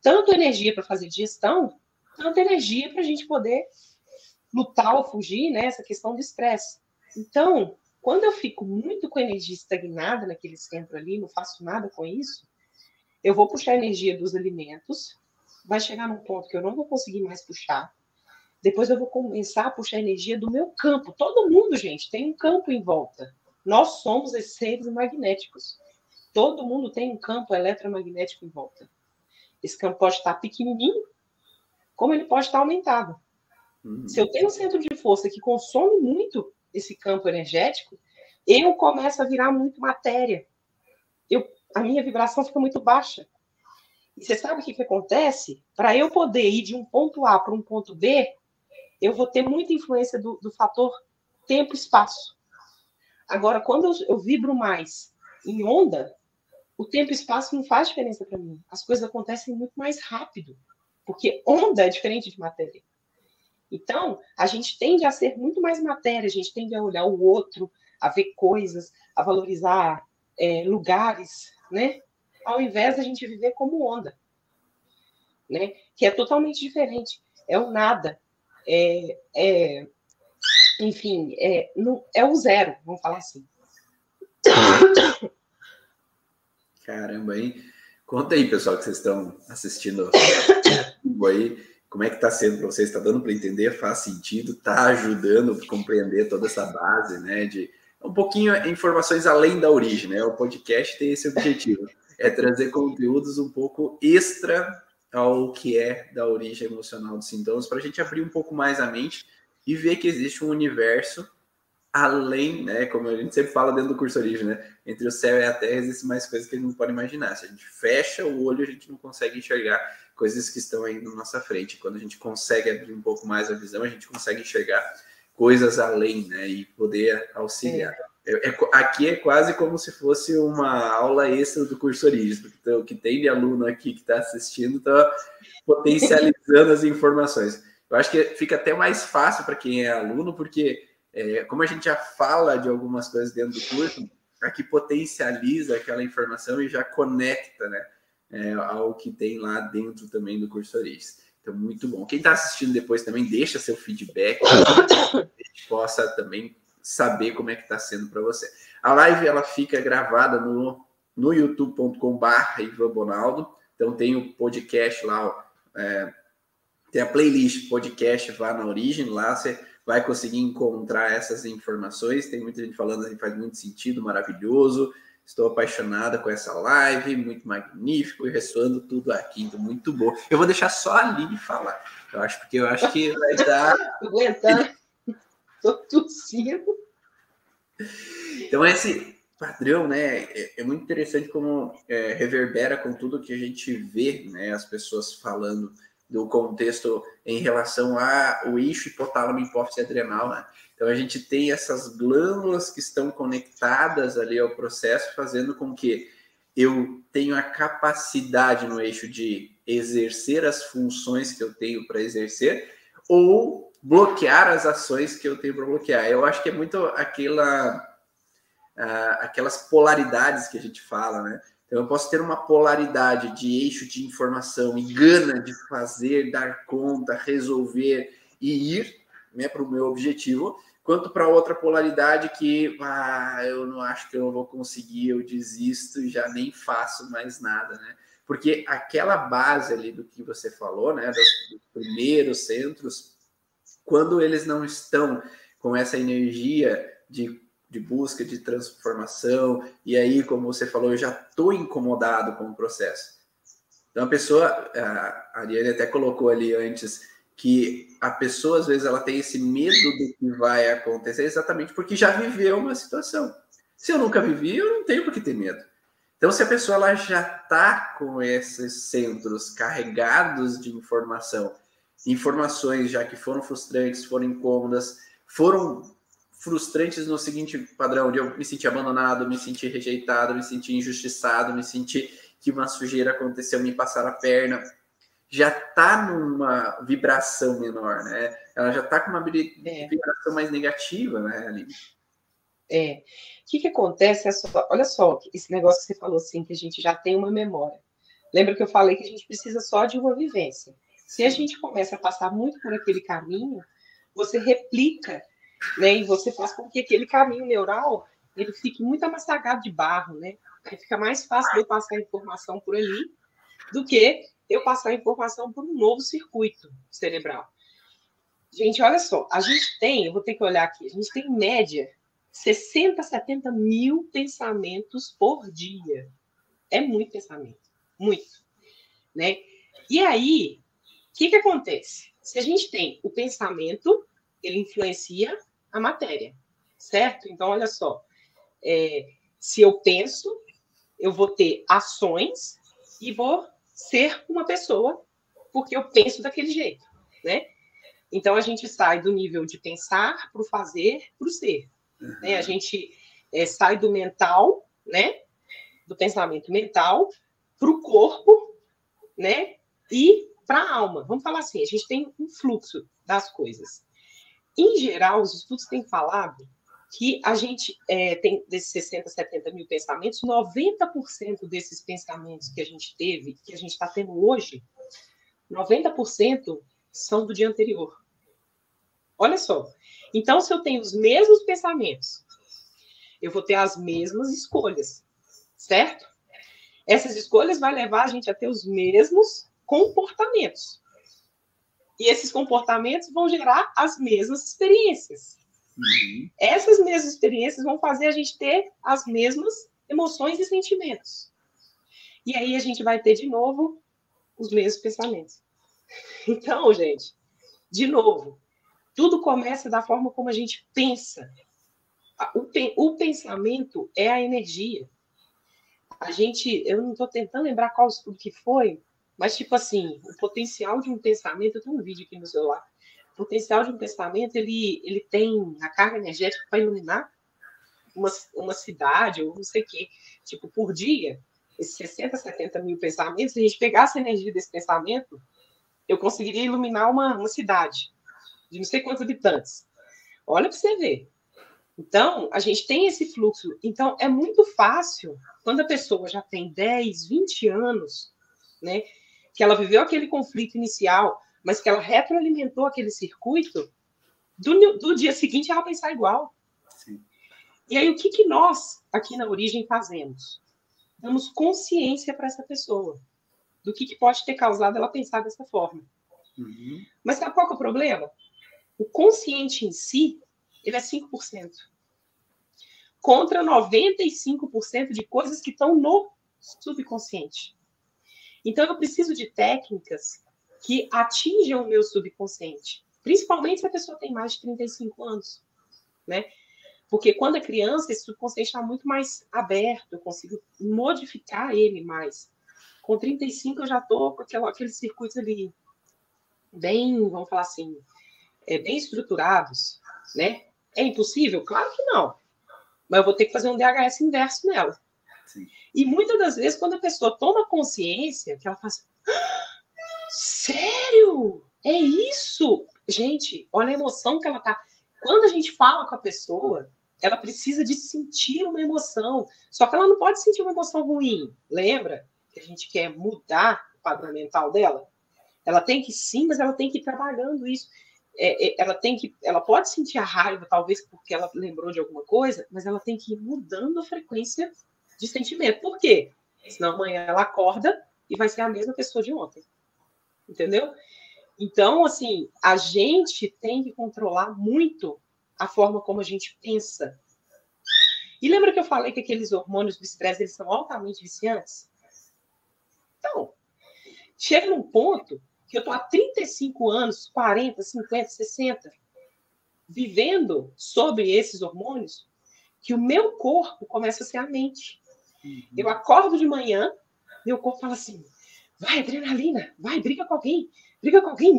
tanto energia para fazer digestão, tanta energia para a gente poder lutar ou fugir, né? Essa questão do estresse. Então, quando eu fico muito com energia estagnada naquele centro ali, não faço nada com isso, eu vou puxar a energia dos alimentos, vai chegar num ponto que eu não vou conseguir mais puxar. Depois eu vou começar a puxar a energia do meu campo. Todo mundo, gente, tem um campo em volta. Nós somos esses seres magnéticos. Todo mundo tem um campo eletromagnético em volta. Esse campo pode estar pequenininho, como ele pode estar aumentado. Uhum. Se eu tenho um centro de força que consome muito esse campo energético, eu começo a virar muito matéria. Eu, a minha vibração fica muito baixa. E você sabe o que, que acontece? Para eu poder ir de um ponto A para um ponto B, eu vou ter muita influência do, do fator tempo-espaço. Agora, quando eu, eu vibro mais em onda, o tempo e espaço não faz diferença para mim. As coisas acontecem muito mais rápido, porque onda é diferente de matéria. Então, a gente tende a ser muito mais matéria, a gente tende a olhar o outro, a ver coisas, a valorizar é, lugares, né? Ao invés da gente viver como onda, né? Que é totalmente diferente. É o nada. É, é enfim, é, é o zero, vamos falar assim. Caramba, hein? Conta aí, pessoal, que vocês estão assistindo aí. Como é que está sendo para vocês? Está dando para entender? Faz sentido? Está ajudando a compreender toda essa base, né? De um pouquinho informações além da origem, né? O podcast tem esse objetivo, é trazer conteúdos um pouco extra ao que é da origem emocional dos sintomas, para a gente abrir um pouco mais a mente e ver que existe um universo além, né, como a gente sempre fala dentro do curso Origem, né, entre o céu e a terra existem mais coisas que a gente não pode imaginar. Se a gente fecha o olho, a gente não consegue enxergar coisas que estão aí na nossa frente. Quando a gente consegue abrir um pouco mais a visão, a gente consegue enxergar coisas além, né, e poder auxiliar. É, é, aqui é quase como se fosse uma aula extra do curso Origem, então, o que tem de aluno aqui que está assistindo está potencializando as informações. Eu acho que fica até mais fácil para quem é aluno, porque é, como a gente já fala de algumas coisas dentro do curso, aqui potencializa aquela informação e já conecta né, é, ao que tem lá dentro também do curso Origens. Então, muito bom. Quem está assistindo depois também, deixa seu feedback, que a gente possa também saber como é que está sendo para você. A live ela fica gravada no, no youtube.com/barra Ivan Bonaldo. Então tem o podcast lá, é, tem a playlist podcast vá na origem, lá você vai conseguir encontrar essas informações. Tem muita gente falando que faz muito sentido, maravilhoso. Estou apaixonada com essa live, muito magnífico e ressoando tudo aqui, então muito bom. Eu vou deixar só a Aline falar. Eu acho porque eu acho que vai dar. Aguentando. Tô tossindo. Então, esse padrão, né, é, é muito interessante como é, reverbera com tudo que a gente vê, né, as pessoas falando do contexto em relação ao eixo hipotálamo hipófise adrenal, né? Então a gente tem essas glândulas que estão conectadas ali ao processo, fazendo com que eu tenha a capacidade no eixo de exercer as funções que eu tenho para exercer ou bloquear as ações que eu tenho para bloquear. Eu acho que é muito aquela uh, aquelas polaridades que a gente fala, né? Eu posso ter uma polaridade de eixo de informação e gana de fazer, dar conta, resolver e ir né, para o meu objetivo, quanto para outra polaridade que ah, eu não acho que eu vou conseguir, eu desisto e já nem faço mais nada, né? Porque aquela base ali do que você falou, né, dos, dos primeiros centros, quando eles não estão com essa energia de de busca, de transformação, e aí, como você falou, eu já estou incomodado com o processo. Então, a pessoa, a Ariane até colocou ali antes, que a pessoa, às vezes, ela tem esse medo do que vai acontecer, exatamente porque já viveu uma situação. Se eu nunca vivi, eu não tenho por que ter medo. Então, se a pessoa ela já está com esses centros carregados de informação, informações já que foram frustrantes, foram incômodas, foram frustrantes no seguinte padrão, de eu me sentir abandonado, me sentir rejeitado, me sentir injustiçado, me sentir que uma sujeira aconteceu, me passar a perna, já está numa vibração menor, né? Ela já está com uma é. vibração mais negativa, né, Aline? É. O que, que acontece? É só, olha só, esse negócio que você falou assim, que a gente já tem uma memória. Lembra que eu falei que a gente precisa só de uma vivência. Se a gente começa a passar muito por aquele caminho, você replica né? E você faz com que aquele caminho neural ele fique muito amassagado de barro, né? Aí fica mais fácil eu passar informação por ali do que eu passar informação por um novo circuito cerebral. Gente, olha só, a gente tem, eu vou ter que olhar aqui, a gente tem em média 60, 70 mil pensamentos por dia. É muito pensamento, muito, né? E aí, o que que acontece? Se a gente tem o pensamento, ele influencia a matéria, certo? Então, olha só, é, se eu penso, eu vou ter ações e vou ser uma pessoa porque eu penso daquele jeito, né? Então, a gente sai do nível de pensar para o fazer, para o ser. Uhum. Né? A gente é, sai do mental, né? Do pensamento mental para o corpo, né? E para a alma. Vamos falar assim, a gente tem um fluxo das coisas. Em geral, os estudos têm falado que a gente é, tem desses 60, 70 mil pensamentos, 90% desses pensamentos que a gente teve, que a gente está tendo hoje, 90% são do dia anterior. Olha só. Então, se eu tenho os mesmos pensamentos, eu vou ter as mesmas escolhas, certo? Essas escolhas vão levar a gente a ter os mesmos comportamentos. E esses comportamentos vão gerar as mesmas experiências. Uhum. Essas mesmas experiências vão fazer a gente ter as mesmas emoções e sentimentos. E aí a gente vai ter de novo os mesmos pensamentos. Então, gente, de novo, tudo começa da forma como a gente pensa. O, o pensamento é a energia. A gente, eu não estou tentando lembrar qual estudo que foi, mas, tipo assim, o potencial de um pensamento, eu tenho um vídeo aqui no celular, o potencial de um pensamento, ele, ele tem a carga energética para iluminar uma, uma cidade, ou não sei o quê. Tipo, por dia, esses 60, 70 mil pensamentos, se a gente pegasse a energia desse pensamento, eu conseguiria iluminar uma, uma cidade de não sei quantos habitantes. Olha para você ver. Então, a gente tem esse fluxo. Então, é muito fácil, quando a pessoa já tem 10, 20 anos, né? Que ela viveu aquele conflito inicial, mas que ela retroalimentou aquele circuito, do, do dia seguinte ela pensar igual. E aí, o que, que nós, aqui na origem, fazemos? Damos consciência para essa pessoa do que, que pode ter causado ela pensar dessa forma. Uhum. Mas sabe qual é o problema? O consciente em si, ele é 5%. Contra 95% de coisas que estão no subconsciente. Então, eu preciso de técnicas que atinjam o meu subconsciente. Principalmente se a pessoa tem mais de 35 anos. Né? Porque quando é criança, esse subconsciente está muito mais aberto, eu consigo modificar ele mais. Com 35, eu já estou com aquele, aqueles circuitos ali bem, vamos falar assim, é, bem estruturados, né? É impossível? Claro que não. Mas eu vou ter que fazer um DHS inverso nela. E muitas das vezes, quando a pessoa toma consciência, que ela faz. Ah, sério? É isso? Gente, olha a emoção que ela tá. Quando a gente fala com a pessoa, ela precisa de sentir uma emoção. Só que ela não pode sentir uma emoção ruim. Lembra que a gente quer mudar o padrão mental dela? Ela tem que sim, mas ela tem que ir trabalhando isso. É, é, ela tem que, ela pode sentir a raiva, talvez porque ela lembrou de alguma coisa, mas ela tem que ir mudando a frequência de sentimento. Por quê? Senão amanhã ela acorda e vai ser a mesma pessoa de ontem. Entendeu? Então, assim, a gente tem que controlar muito a forma como a gente pensa. E lembra que eu falei que aqueles hormônios do estresse eles são altamente viciantes? Então, chega num ponto que eu estou há 35 anos, 40, 50, 60, vivendo sobre esses hormônios, que o meu corpo começa a ser a mente. Uhum. Eu acordo de manhã, meu corpo fala assim: vai, adrenalina, vai, briga com alguém, briga com alguém,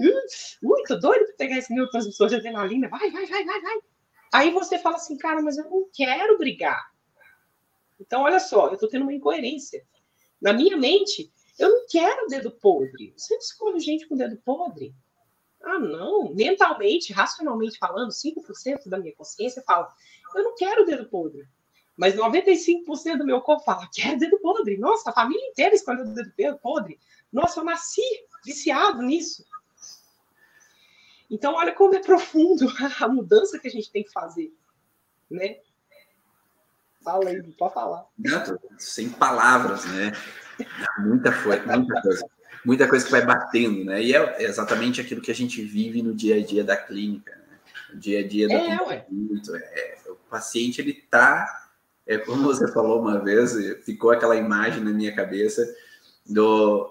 muito doido para pegar esse neurotransmissor de adrenalina, vai, vai, vai, vai, vai. Aí você fala assim, cara, mas eu não quero brigar. Então, olha só, eu estou tendo uma incoerência. Na minha mente, eu não quero dedo podre. Eu sempre escolho gente com dedo podre. Ah, não. Mentalmente, racionalmente falando, 5% da minha consciência fala: eu não quero dedo podre. Mas 95% do meu corpo fala: quero dedo podre. Nossa, a família inteira escolheu dedo podre. Nossa, eu nasci viciado nisso. Então, olha como é profundo a mudança que a gente tem que fazer. Né? Fala aí, pode falar. Não, sem palavras, né? Muita, muita coisa. Muita coisa que vai batendo, né? E é exatamente aquilo que a gente vive no dia a dia da clínica, né? No dia a dia do é, é, o paciente, ele tá, é como você falou uma vez, ficou aquela imagem na minha cabeça do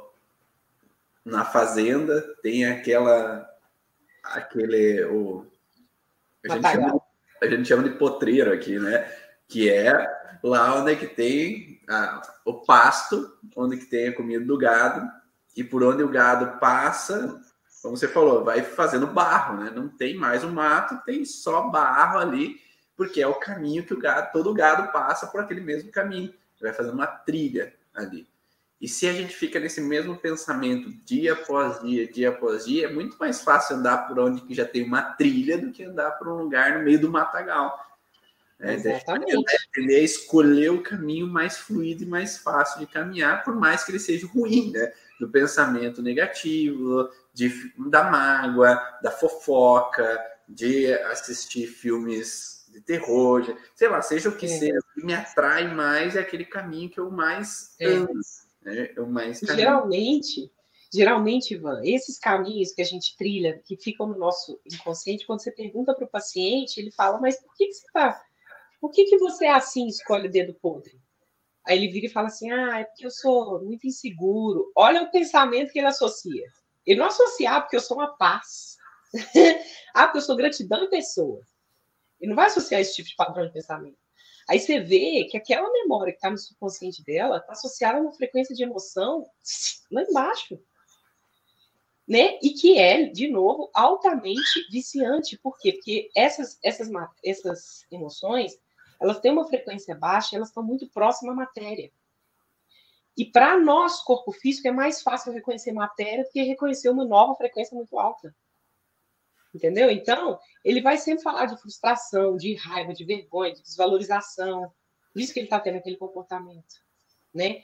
na fazenda tem aquela aquele o a gente, chama, a gente chama de potreiro aqui, né? Que é lá onde é que tem a, o pasto, onde que tem a comida do gado, e por onde o gado passa, como você falou, vai fazendo barro, né? Não tem mais o mato, tem só barro ali, porque é o caminho que o gado, todo gado passa por aquele mesmo caminho, vai fazendo uma trilha ali. E se a gente fica nesse mesmo pensamento dia após dia, dia após dia, é muito mais fácil andar por onde que já tem uma trilha do que andar por um lugar no meio do matagal. É, Exatamente. Aprender a escolher o caminho mais fluido e mais fácil de caminhar, por mais que ele seja ruim, né? Do pensamento negativo, de, da mágoa, da fofoca, de assistir filmes de terror, sei lá, seja o que é. seja, o que me atrai mais é aquele caminho que eu mais é. amo. Né? Eu mais geralmente, geralmente, Ivan, esses caminhos que a gente trilha, que ficam no nosso inconsciente, quando você pergunta para o paciente, ele fala, mas por que, que você está por que, que você é assim escolhe o dedo podre? Aí ele vira e fala assim: ah, é porque eu sou muito inseguro. Olha o pensamento que ele associa. Ele não associa, ah, porque eu sou uma paz. ah, porque eu sou gratidão em pessoa. Ele não vai associar esse tipo de padrão de pensamento. Aí você vê que aquela memória que está no subconsciente dela está associada a uma frequência de emoção lá embaixo. Né? E que é, de novo, altamente viciante. Por quê? Porque essas, essas, essas emoções elas têm uma frequência baixa, elas estão muito próximas à matéria. E para nós, corpo físico, é mais fácil reconhecer matéria do que reconhecer uma nova frequência muito alta. Entendeu? Então, ele vai sempre falar de frustração, de raiva, de vergonha, de desvalorização. Por isso que ele está tendo aquele comportamento. Né?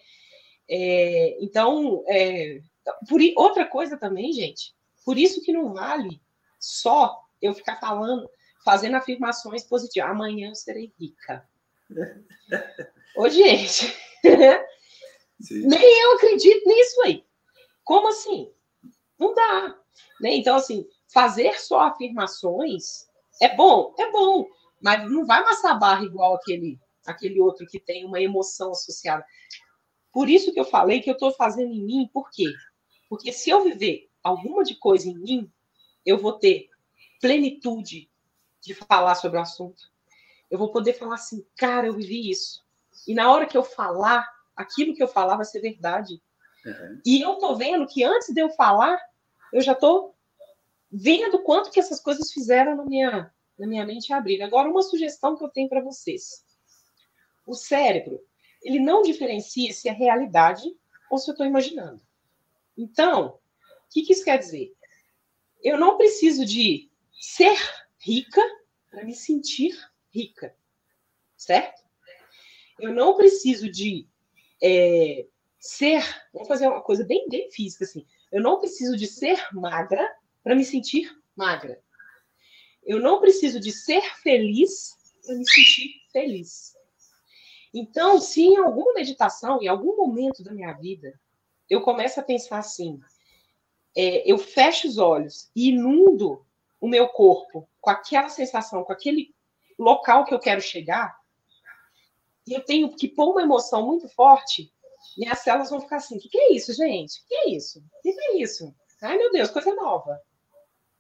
É, então, é, por, outra coisa também, gente, por isso que não vale só eu ficar falando fazendo afirmações positivas. Amanhã eu serei rica. Ô, gente, nem eu acredito nisso aí. Como assim? Não dá. Né? Então, assim, fazer só afirmações é bom, é bom, mas não vai amassar a barra igual aquele, aquele outro que tem uma emoção associada. Por isso que eu falei que eu estou fazendo em mim, por quê? Porque se eu viver alguma de coisa em mim, eu vou ter plenitude de falar sobre o assunto. Eu vou poder falar assim, cara, eu vivi isso. E na hora que eu falar, aquilo que eu falar vai ser verdade. Uhum. E eu tô vendo que antes de eu falar, eu já tô vendo quanto que essas coisas fizeram na minha, na minha mente abrir. Agora, uma sugestão que eu tenho para vocês. O cérebro, ele não diferencia se é realidade ou se eu estou imaginando. Então, o que, que isso quer dizer? Eu não preciso de ser rica para me sentir rica, certo? Eu não preciso de é, ser, vamos fazer uma coisa bem, bem física assim. Eu não preciso de ser magra para me sentir magra. Eu não preciso de ser feliz para me sentir feliz. Então, se em alguma meditação, em algum momento da minha vida, eu começo a pensar assim, é, eu fecho os olhos e inundo o meu corpo com aquela sensação, com aquele local que eu quero chegar, e eu tenho que pôr uma emoção muito forte, minhas células vão ficar assim: o que, que é isso, gente? O que é isso? O que, que é isso? Ai, meu Deus, coisa nova.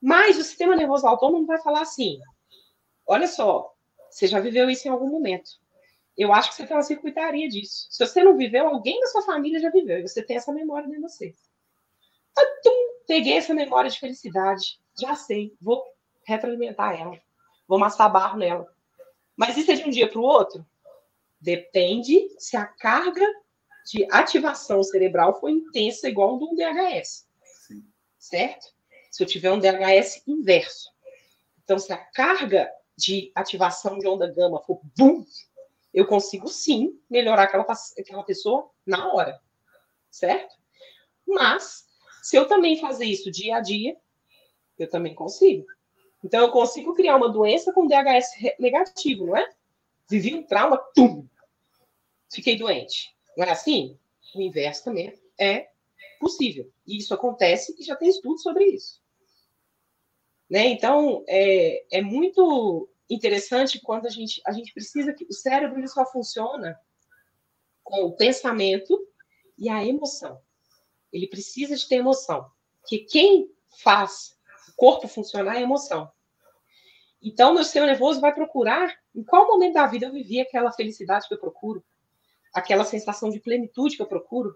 Mas o sistema nervoso autônomo vai falar assim: olha só, você já viveu isso em algum momento. Eu acho que você tem uma circuitaria disso. Se você não viveu, alguém da sua família já viveu. E você tem essa memória dentro de você. Atum, peguei essa memória de felicidade. Já sei. Vou retroalimentar ela. Vou massar barro nela. Mas isso é de um dia para o outro? Depende se a carga de ativação cerebral foi intensa, igual um DHS. Sim. Certo? Se eu tiver um DHS inverso. Então, se a carga de ativação de onda gama for bum, eu consigo sim melhorar aquela, aquela pessoa na hora. Certo? Mas, se eu também fazer isso dia a dia, eu também consigo. Então, eu consigo criar uma doença com DHS negativo, não é? Vivi um trauma, tum, fiquei doente. Não é assim? O inverso também é possível. E isso acontece e já tem estudos sobre isso. Né? Então, é, é muito interessante quando a gente, a gente precisa que o cérebro só funciona com o pensamento e a emoção. Ele precisa de ter emoção. Que quem faz o corpo funcionar é a emoção. Então, meu sistema nervoso vai procurar em qual momento da vida eu vivi aquela felicidade que eu procuro, aquela sensação de plenitude que eu procuro,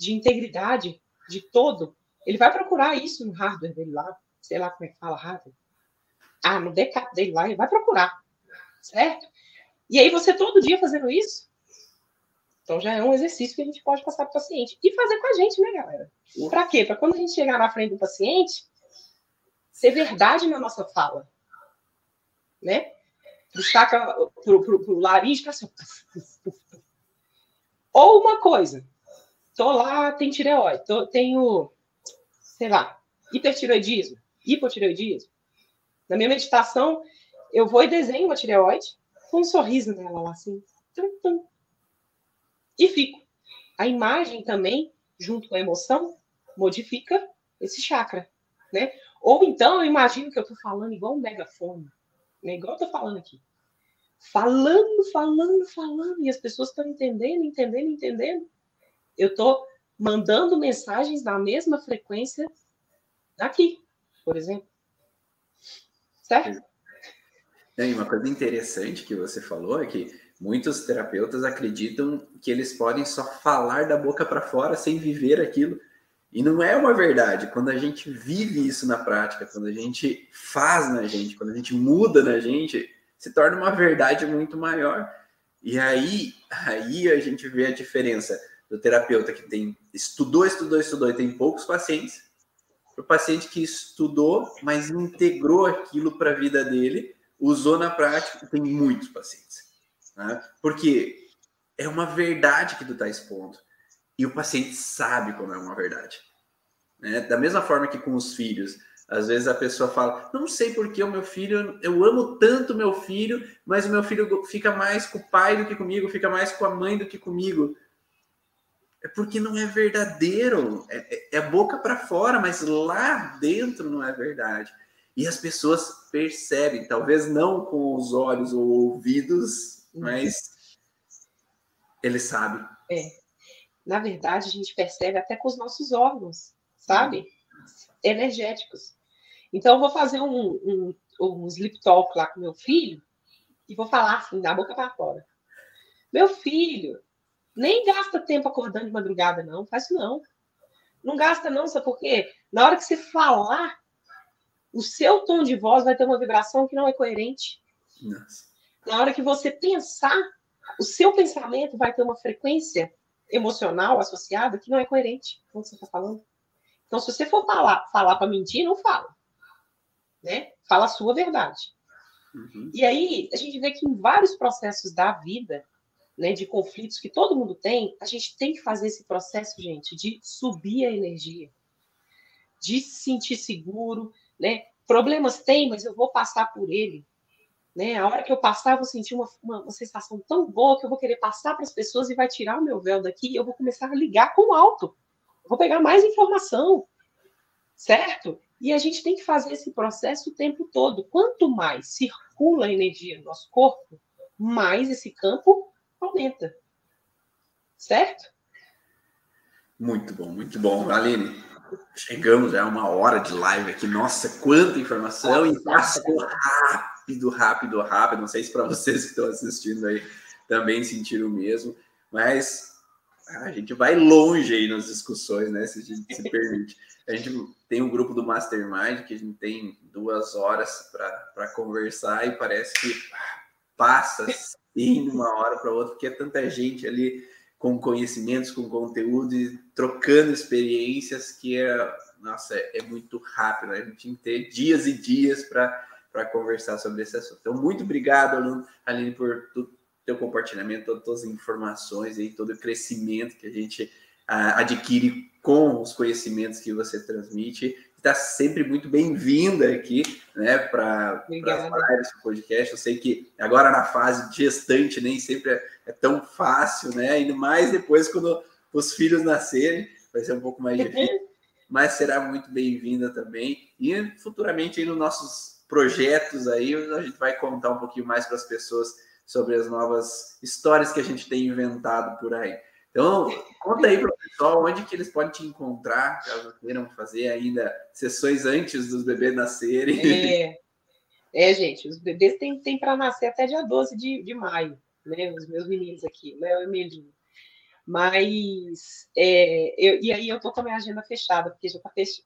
de integridade, de todo. Ele vai procurar isso no hardware dele lá, sei lá como é que fala hardware. Ah, no backup dele lá, ele vai procurar, certo? E aí você todo dia fazendo isso, então já é um exercício que a gente pode passar para o paciente. E fazer com a gente, né, galera? Para quê? Para quando a gente chegar na frente do paciente, ser verdade na nossa fala. Né? Destaca pro, pro, laringe, assim, ou uma coisa, tô lá, tem tireoide, tô, tenho, sei lá, hipertireoidismo, hipotireoidismo. Na minha meditação, eu vou e desenho uma tireoide com um sorriso nela lá, assim. Tum, tum, e fico. A imagem também, junto com a emoção, modifica esse chakra, né? Ou então eu imagino que eu estou falando igual um megafone, né? igual eu estou falando aqui falando, falando, falando, e as pessoas estão entendendo, entendendo, entendendo. Eu estou mandando mensagens na mesma frequência daqui, por exemplo. Certo? É, e uma coisa interessante que você falou é que muitos terapeutas acreditam que eles podem só falar da boca para fora sem viver aquilo. E não é uma verdade. Quando a gente vive isso na prática, quando a gente faz na gente, quando a gente muda na gente, se torna uma verdade muito maior. E aí, aí a gente vê a diferença do terapeuta que tem estudou, estudou, estudou e tem poucos pacientes, para o paciente que estudou, mas integrou aquilo para a vida dele, usou na prática, tem muitos pacientes. Né? Porque é uma verdade que tu está expondo. E o paciente sabe como é uma verdade. Né? Da mesma forma que com os filhos, Às vezes a pessoa fala, não sei porque o meu filho, eu amo tanto meu filho, mas o meu filho fica mais com o pai do que comigo, fica mais com a mãe do que comigo. É porque não é verdadeiro, é, é, é boca para fora, mas lá dentro não é verdade. E as pessoas percebem, talvez não com os olhos ou ouvidos, uhum. mas eles sabem. É. Na verdade, a gente percebe até com os nossos órgãos, sabe? Energéticos. Então, eu vou fazer um, um, um sleep talk lá com meu filho e vou falar assim, da boca para fora. Meu filho, nem gasta tempo acordando de madrugada, não. Faz isso não. Não gasta, não, sabe por quê? Na hora que você falar, o seu tom de voz vai ter uma vibração que não é coerente. Nossa. Na hora que você pensar, o seu pensamento vai ter uma frequência emocional associada que não é coerente com o que você está falando. Então, se você for falar, falar para mentir, não fala né? Fala a sua verdade. Uhum. E aí a gente vê que em vários processos da vida, né, de conflitos que todo mundo tem, a gente tem que fazer esse processo, gente, de subir a energia, de se sentir seguro, né? Problemas tem, mas eu vou passar por ele. Né? A hora que eu passar, eu vou sentir uma, uma, uma sensação tão boa que eu vou querer passar para as pessoas e vai tirar o meu véu daqui e eu vou começar a ligar com o alto. Vou pegar mais informação, certo? E a gente tem que fazer esse processo o tempo todo. Quanto mais circula a energia no nosso corpo, mais esse campo aumenta. Certo? Muito bom, muito bom. Aline, chegamos já a uma hora de live aqui. Nossa, quanta informação! E passou rápido, rápido, rápido. Não sei se para vocês que estão assistindo aí também sentiram o mesmo, mas a gente vai longe aí nas discussões, né? Se a gente se permite. A gente tem um grupo do Mastermind que a gente tem duas horas para conversar e parece que passa assim de uma hora para outra, porque é tanta gente ali com conhecimentos, com conteúdo e trocando experiências que é, nossa, é, é muito rápido. Né? A gente tem que ter dias e dias para conversar sobre esse assunto. Então, muito obrigado, Aline, por tudo teu compartilhamento, todas as informações e todo o crescimento que a gente uh, adquire com os conhecimentos que você transmite. Está sempre muito bem-vinda aqui, né, para as do podcast. Eu sei que agora na fase gestante nem sempre é, é, tão fácil, né? Ainda mais depois quando os filhos nascerem, vai ser um pouco mais difícil, mas será muito bem-vinda também. E futuramente aí nos nossos projetos aí, a gente vai contar um pouquinho mais para as pessoas sobre as novas histórias que a gente tem inventado por aí. Então, conta aí para o pessoal onde que eles podem te encontrar, caso queiram fazer ainda sessões antes dos bebês nascerem. É, é gente, os bebês têm, têm para nascer até dia 12 de, de maio, né? Os meus meninos aqui, Léo e Melinho. Mas, é, eu, e aí eu estou com a minha agenda fechada, porque já está fech...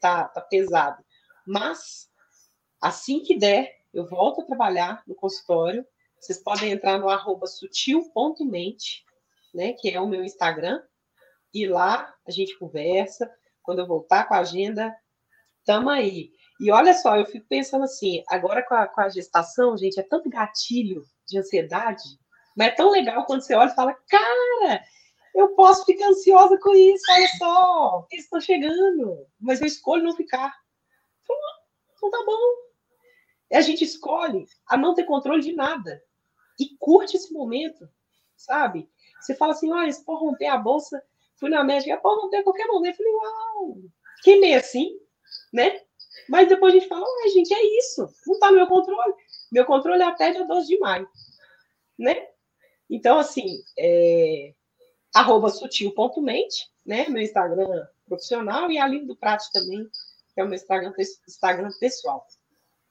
tá, tá pesado. Mas, assim que der, eu volto a trabalhar no consultório vocês podem entrar no arroba sutil.mente, né, que é o meu Instagram, e lá a gente conversa. Quando eu voltar com a agenda, tamo aí. E olha só, eu fico pensando assim, agora com a, com a gestação, gente, é tanto gatilho de ansiedade, mas é tão legal quando você olha e fala, cara, eu posso ficar ansiosa com isso, olha só, eles estão chegando, mas eu escolho não ficar. Então tá bom. E a gente escolhe a não ter controle de nada e curte esse momento, sabe? Você fala assim, olha, se for romper a bolsa, fui na médica, pode romper a qualquer momento. Eu falei, uau, que meio assim, né? Mas depois a gente fala, ué, gente, é isso, não está no meu controle. Meu controle é até dia 12 de maio, né? Então, assim, é... arroba sutil.mente, né? Meu Instagram profissional e a Aline do Prato também, que é o meu Instagram, Instagram pessoal.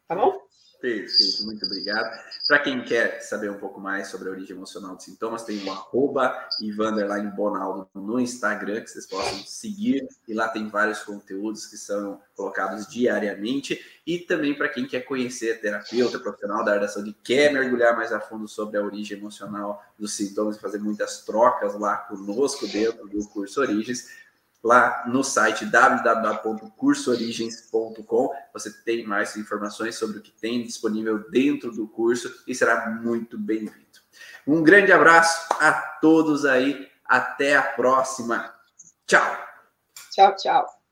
Tá bom? Perfeito, muito obrigado. Para quem quer saber um pouco mais sobre a origem emocional de sintomas, tem o arroba Bonaldo no Instagram, que vocês possam seguir, e lá tem vários conteúdos que são colocados diariamente. E também para quem quer conhecer terapeuta profissional da área da saúde, quer mergulhar mais a fundo sobre a origem emocional dos sintomas fazer muitas trocas lá conosco dentro do curso Origens, lá no site www.cursoorigens.com. Você tem mais informações sobre o que tem disponível dentro do curso e será muito bem-vindo. Um grande abraço a todos aí. Até a próxima. Tchau. Tchau, tchau.